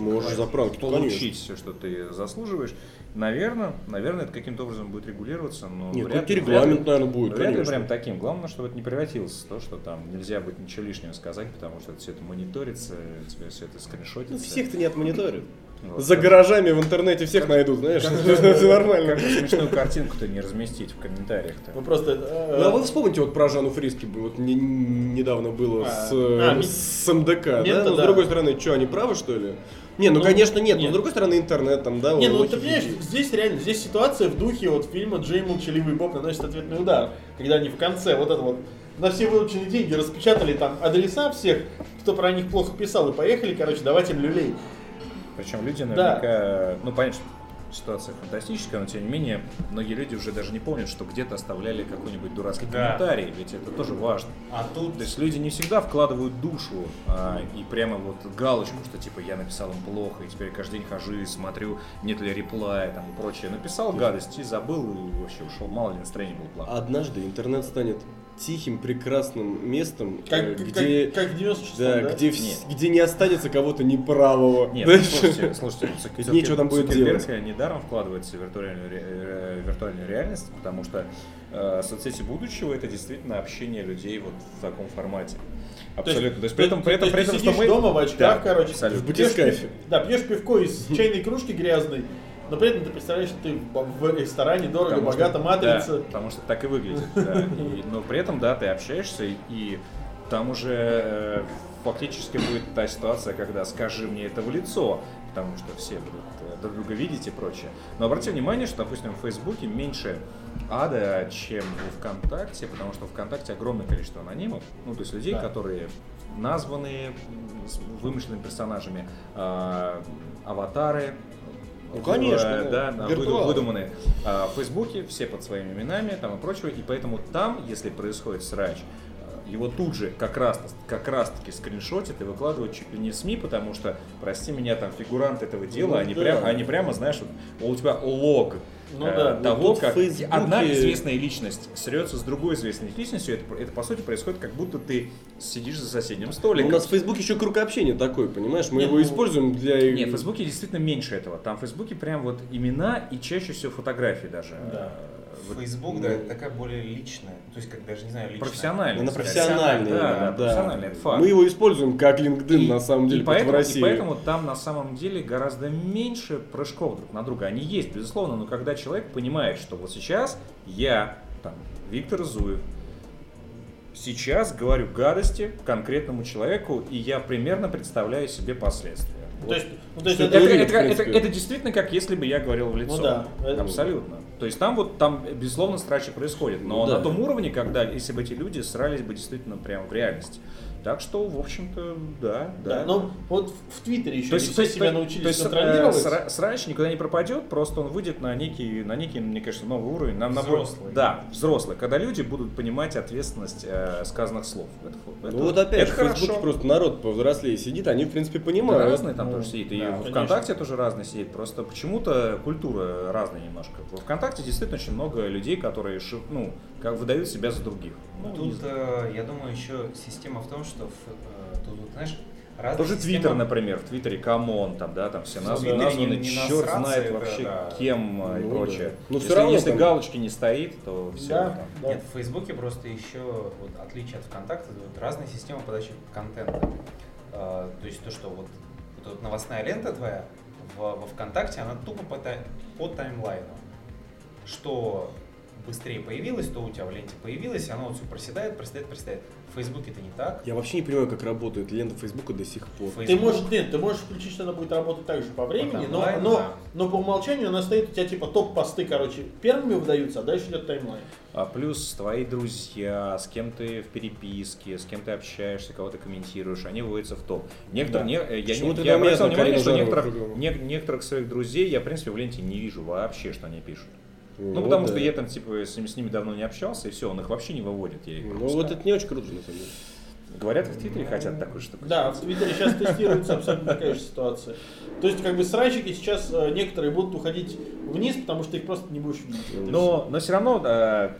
Можешь за пранки, получить все, что ты заслуживаешь. Наверное, наверное, это каким-то образом будет регулироваться, но Нет, вряд регламент, вряд ли- наверное, будет, вряд ли конечно. прям таким. Главное, чтобы это не превратилось в то, что там нельзя будет ничего лишнего сказать, потому что все это мониторится, тебе все это скриншотится. Ну, всех-то не отмониторят. Вот. За гаражами в интернете всех найдут, знаешь, это <laughs> нормально. Как бы смешную картинку-то не разместить в комментариях-то. Ну просто... э, Ну, а вы вспомните, вот про Жанну Фриски вот не- недавно было А, с, а, э, с МДК, да? Но с да. другой стороны, что, они правы, что ли? Не, ну, Ну, конечно, нет, но нет. с другой стороны, интернет там, да, Не, ну ты понимаешь, здесь реально, здесь ситуация в духе вот фильма Джей Молчаливый Боб наносит ответный удар. Когда они в конце вот это вот на все вырученные деньги распечатали там адреса всех, кто про них плохо писал, и поехали, короче, давать им люлей. Причем люди Да. наверняка, ну понятно, ситуация фантастическая, но тем не менее, многие люди уже даже не помнят, что где-то оставляли какой-нибудь дурацкий Да. комментарий, ведь это тоже важно. А тут То есть люди не всегда вкладывают душу а, и прямо вот галочку, что типа я написал им плохо, и теперь каждый день хожу и смотрю, нет ли реплая там и прочее. Написал гадость и забыл, и вообще ушел, мало ли настроение было плохое. Однажды интернет станет тихим, прекрасным местом, Как, э, как- где, как, в 96 да, да? где, Нет. где не останется кого-то неправого. Нет, Да? ну, слушайте, слушайте, ну, Цукер- нечего там будет Цукерберг делать. недаром вкладывается в виртуальную, ре- э, виртуальную реальность, потому что э, соцсети будущего это действительно общение людей вот в таком формате. Абсолютно. То есть при этом, при этом, то при этом, что мы... дома в очках, Да, короче, абсолютно. В пив- Да, пьешь пивко из чайной кружки грязной, но при этом ты представляешь, что ты в ресторане дорого, Потому что- богато, матрица. Да, потому что так и выглядит. да. <laughs> И- но при этом, да, ты общаешься, и- там уже э, фактически будет та ситуация, когда скажи мне это в лицо, потому что все будут э, друг друга видеть и прочее. Но обрати внимание, что, допустим, в Фейсбуке меньше ада, чем в ВКонтакте, потому что в ВКонтакте огромное количество анонимов, ну, то есть людей, Да. которые названы вымышленными персонажами, а, аватары, Ну, конечно, э, да. да, Виртуалы. выду- выдуманные а, в Фейсбуке, все под своими именами там и прочего, и поэтому там, если происходит срач, э, его тут же как раз, как раз таки скриншотят и выкладывают чуть ли не в СМИ, потому что, прости меня, там фигурант этого дела, Ну они, да. прям, они прямо, знаешь, вот, у тебя лог Ну э, да. того, тут в как Фейсбуке- одна известная личность срется с другой известной личностью, это, это по сути происходит, как будто ты сидишь за соседним Ну, столиком. У нас в Фейсбуке еще круг общения такой, понимаешь? Мы Не, его ну, используем для... Нет, в Фейсбуке действительно меньше этого. Там в Фейсбуке прям вот имена и чаще всего фотографии даже. Да. Вот Facebook, да, это такая более личная. То есть, как даже не знаю, личная. Профессиональный. Она сказать. профессиональная, Да, да, профессиональный, это факт. Мы его используем как LinkedIn, И- на самом деле, и поэтому, в России. И поэтому там на самом деле гораздо меньше прыжков друг на друга. Они есть, безусловно, но когда человек понимает, что вот сейчас я, там, Виктор Зуев, сейчас говорю гадости конкретному человеку, и я примерно представляю себе последствия. То Вот. есть, ну, то есть это, Это, это- это- принципе. это действительно как если бы я говорил в лицо. Ну да. Это- Абсолютно. То есть там вот там, безусловно, страчи происходит. Но Ну да. на том уровне, когда если бы эти люди срались бы действительно прямо в реальности. Так что, в общем-то, да, да. да. Ну, вот в, Твиттере еще то есть, все то есть- себя то научились есть, э, контролировать. сра- срач никуда не пропадет, просто он выйдет на некий, на некий, мне кажется, новый уровень. На, на Взрослый. Да, взрослый. Когда люди будут понимать ответственность э, сказанных слов. Это, это- Ну вот опять, это в Фейсбуке хорошо. просто народ повзрослее сидит, они, в принципе, Да, понимают. разные там Ну, тоже сидит. И да, конечно. ВКонтакте тоже разные сидит. Просто почему-то культура разная немножко. В ВКонтакте действительно очень много людей, которые ну, как выдают себя за других. Ну, Тут, э, я думаю, еще система в том, что э, тут, вот, знаешь, разные Тоже системы- Твиттер, например, в Твиттере come on, там, да, там все названы, названы не- не черт насраться, знает это вообще да. кем э, и Ну прочее. да. Но если, всё равно если там- галочки не стоит, то все. Да, да. Нет, в Фейсбуке просто еще вот, отличие от ВКонтакта, вот, разные системы подачи контента. Э, то есть то, что вот, вот эта новостная лента твоя в, во ВКонтакте, она тупо по, тай- по таймлайну. Что быстрее появилось, то у тебя в ленте появилось, и оно вот все проседает, проседает, проседает. В Фейсбуке это не так. Я вообще не понимаю, как работает лента Фейсбука до сих пор. Фейсбук- Ты можешь, нет, ты можешь включить, что она будет работать так же по времени, но, но, да. но по умолчанию она стоит, у тебя типа топ-посты, короче, первыми выдаются, а дальше идет таймлайн. А плюс твои друзья, с кем ты в переписке, с кем ты общаешься, кого ты комментируешь, они вводятся в топ. Некоторые, Да. не- э, я, Почему не- я обратил внимание, что некоторых, не- некоторых своих друзей я, в принципе, в ленте не вижу вообще, что они пишут. Ну, Вот, потому да. что я там, типа, с ними, с ними давно не общался, и все, он их вообще не выводит. Я их Ну вот это не очень круто, на самом деле. Говорят, в Твиттере хотят такую штуку. Да, в Твиттере сейчас тестируется абсолютно такая же ситуация. То есть, как бы срачики сейчас э, некоторые будут уходить вниз, потому что их просто не будешь видеть. Это Но, но все равно, э,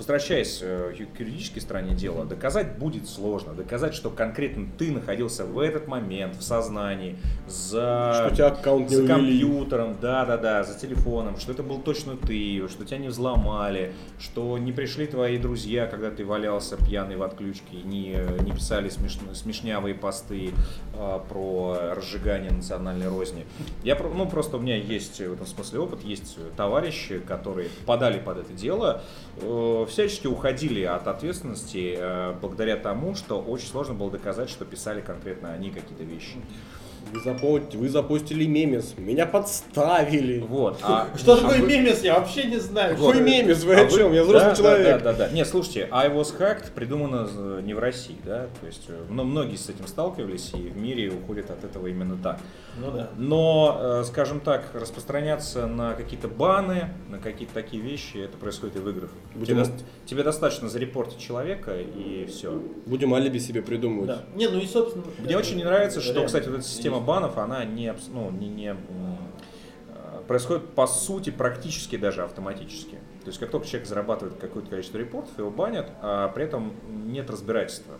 возвращаясь э, к юридической стороне дела, доказать будет сложно. Доказать, что конкретно ты находился в этот момент в сознании за, Что тебя аккаунт за компьютером, да-да-да, за телефоном, что это был точно ты, что тебя не взломали, что не пришли твои друзья, когда ты валялся пьяный в отключке, не, не писали смешно- смешнявые посты э, про разжигание национальной розни. Я, ну, просто у меня есть в этом смысле опыт, есть товарищи, которые подали под это дело, всячески уходили от ответственности э, благодаря тому, что очень сложно было доказать, что писали конкретно они какие-то вещи. Вы, запо- вы запустили мемес, меня подставили. Вот. А, <laughs> Что а такое вы- мемес, я вообще не знаю. Вот. Какой мемес, вы А о чем? Я взрослый да, человек. Да, да, да. Нет, слушайте, I was hacked придумано э, не в России, да, то есть э, но многие с этим сталкивались и в мире уходят от этого именно так. Ну да. Но, э, скажем так, распространяться на какие-то баны, на какие-то такие вещи, это происходит и в играх. Будем- Тебе, дос- тебе достаточно зарепортить человека и все. Будем алиби себе придумывать. Да. Не, ну и собственно. Мне очень не нравится, что, реально. кстати, вот эта система банов, она не, ну, не, не, э, происходит по сути практически даже автоматически. То есть как только человек зарабатывает какое-то количество репортов, его банят, а при этом нет разбирательства.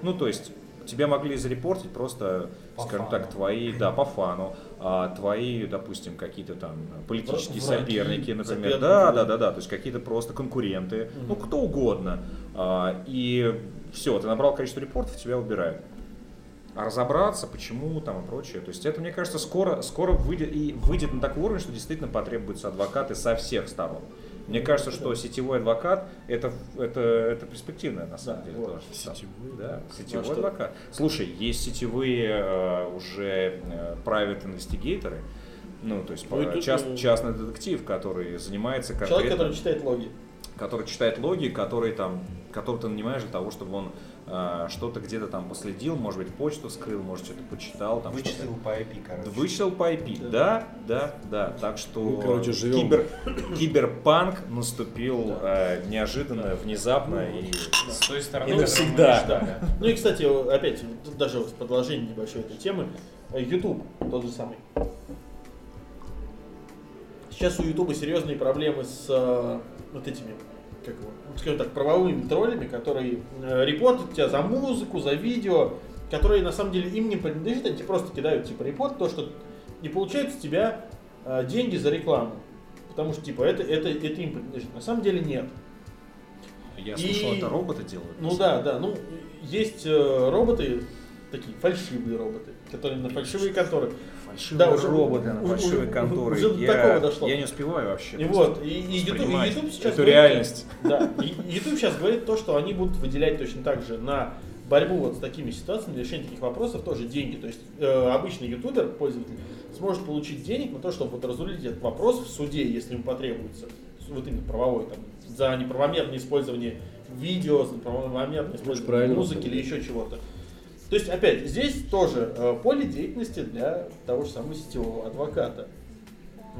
Ну, то есть тебя могли зарепортить просто, По скажем фану. так, твои, да, по фану, а, твои, допустим, какие-то там политические Враги, соперники, например, соперники, да, да. да, да, то есть какие-то просто конкуренты, ну кто угодно, А, и все, ты набрал количество репортов, тебя убирают. А разобраться, почему там и прочее. То есть это, мне кажется, скоро, скоро выйдет, и выйдет на такой уровень, что действительно потребуются адвокаты со всех сторон. Мне кажется, что сетевой адвокат это, это, это перспективное на самом Да, деле вот. тоже. Сетевой? Да, сетевой Ну, а что? адвокат. Слушай, есть сетевые э, уже э, private инвестигейторы, ну, то есть Ну, и э, част- э, частный детектив, который занимается конкретно Человек, который читает логи. который читает логи, который там, которого ты нанимаешь для того, чтобы он что-то где-то там последил, может быть, почту скрыл, может, что-то почитал, там Вычислил что-то. по IP, короче. Вычислил по IP, да, да, да. Так что Мы, короче, живем. кибер, киберпанк наступил э, неожиданно, внезапно и С той стороны, И навсегда. ждали. Ну и, кстати, опять, тут даже вот продолжение небольшой этой темы. Э, YouTube тот же самый. Сейчас у YouTube серьезные проблемы с э, вот этими, как скажем так, правовыми троллями, которые э, репортят тебя за музыку, за видео, которые на самом деле им не принадлежат, они тебе просто кидают типа репорт, то, что не получают с тебя э, деньги за рекламу. Потому что типа это, это, это им принадлежит. На самом деле нет. я И- слышал, это роботы делают. Ну да, да. Ну, есть э, роботы, такие фальшивые роботы, которые на фальшивые конторы. Фальшивые Да, уже- роботы на уже- фальшивые конторы. уже до я, такого дошло. я не успеваю вообще. И вот, и, и YouTube, и YouTube сейчас эту реальность. Да, и YouTube сейчас говорит то, что они будут выделять точно так же на борьбу вот с такими ситуациями, для решения таких вопросов тоже деньги. То есть э, обычный ютубер, пользователь, сможет получить денег на то, чтобы вот разрулить этот вопрос в суде, если ему потребуется. Вот именно правовой, там, за неправомерное использование видео, за неправомерное использование музыки или еще чего-то. То есть, опять, здесь тоже э, поле деятельности для того же самого сетевого адвоката.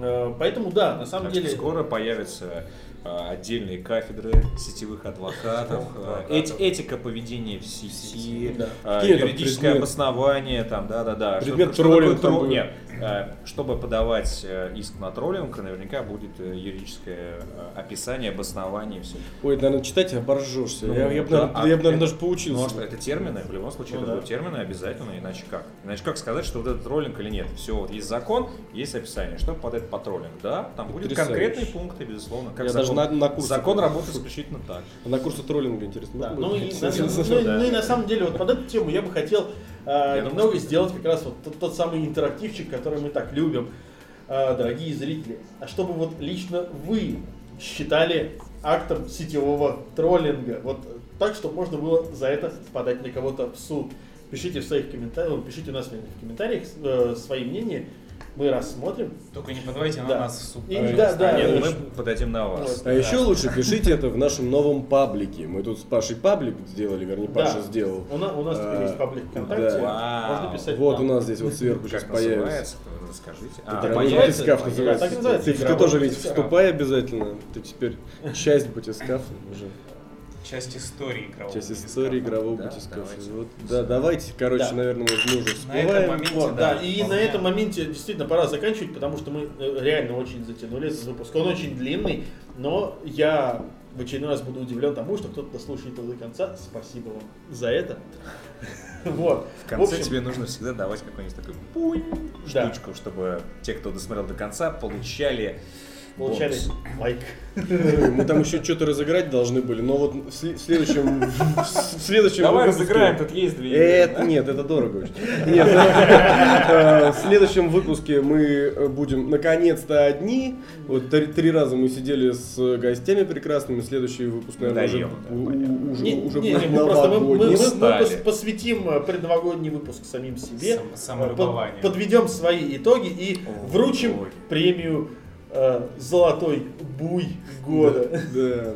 Э, поэтому, да, на самом Так деле... скоро появятся а, отдельные кафедры сетевых адвокатов, Адвокатов. эти- этика поведения в сети, Да. там юридическое предмет? обоснование, там, да, да, да. Предмет что, что такое троллинг там тро- будет? Нет, чтобы подавать э, иск на троллинг, наверняка будет э, юридическое э, описание, обоснование и все. Ой, наверное, читать оборжешься. Ну, я, я да, наверное, а я бы, наверное, даже поучился. Может, это термины, в любом случае, Ну это да. будут термины обязательно, иначе как? Иначе как сказать, что вот это троллинг или нет? Все, вот есть закон, есть описание, что попадает под троллинг. Да, там будут конкретные пункты, безусловно. Как Я закон, даже на- на курсе закон работает исключительно так. На курсы троллинга интересно. Да, ну, будет? и, на, ну, и- <laughs> ну и на самом деле вот под эту тему я бы хотел э, Я немного думаю, сделать как раз вот тот, тот самый интерактивчик, который мы так любим, э, дорогие зрители. А чтобы вот лично вы считали актом сетевого троллинга, вот так, чтобы можно было за это подать на кого-то в суд. Пишите в своих комментариях, пишите у нас в комментариях э, свои мнения, мы рассмотрим. Только не подавайте на Да. нас в суд. И- пожалуйста. да, да, Нет, да. мы подадим на вас. Вот. А еще лучше пишите это в нашем новом паблике. Мы тут с Пашей паблик сделали, вернее, Да. Паша сделал. У нас, у нас теперь А, есть паблик ВКонтакте, да. можно писать Вот там. у нас здесь вот сверху сейчас Как появится. называется? Вы Расскажите. А, батискаф Да, называется. так называется, Ты, тоже ведь вступай обязательно. Ты теперь часть батискафа уже. Часть истории игрового Часть батискафа. истории игрового Да, батискафа. давайте. Вот, да, давайте, короче, Да. наверное, мы, уже На этом всплываем. моменте, Вот, да, да, и вполне. на этом моменте действительно пора заканчивать, потому что мы э, реально очень затянули этот выпуск. Он очень длинный, но я в очередной раз буду удивлен тому, что кто-то дослушает его до конца. Спасибо вам за это. <laughs> Вот. В конце общем, тебе нужно всегда давать какую-нибудь такую пунь Да. штучку, чтобы те, кто досмотрел до конца, получали получали лайк. <laughs> Мы там еще что-то разыграть должны были, но вот в следующем, в следующем Давай выпуске- разыграем, тут есть две Это нет, это дорого очень. <laughs> Нет, э, в следующем выпуске мы э, будем наконец-то одни. Вот три, три раза мы сидели с гостями прекрасными. Следующий выпуск, наверное, уже, да, уже, Не, уже не, будет не, мы просто мы, мы- новогодний. мы- посвятим э, предновогодний выпуск самим себе. Сам-. Под- подведем свои итоги и О, вручим ой. премию э, Золотой буй года. Да.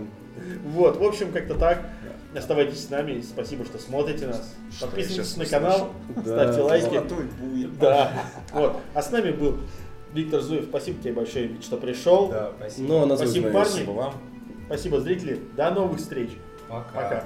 Вот, в общем, как-то так. Оставайтесь с нами. Спасибо, что смотрите нас. Подписывайтесь на канал, ставьте лайки. Золотой буй. Да. Вот. А с нами был Виктор Зуев. Спасибо тебе большое, что пришел. Да, спасибо. Ну, а Спасибо, парни. Спасибо вам. Спасибо, зрители. До новых встреч. Пока. Пока.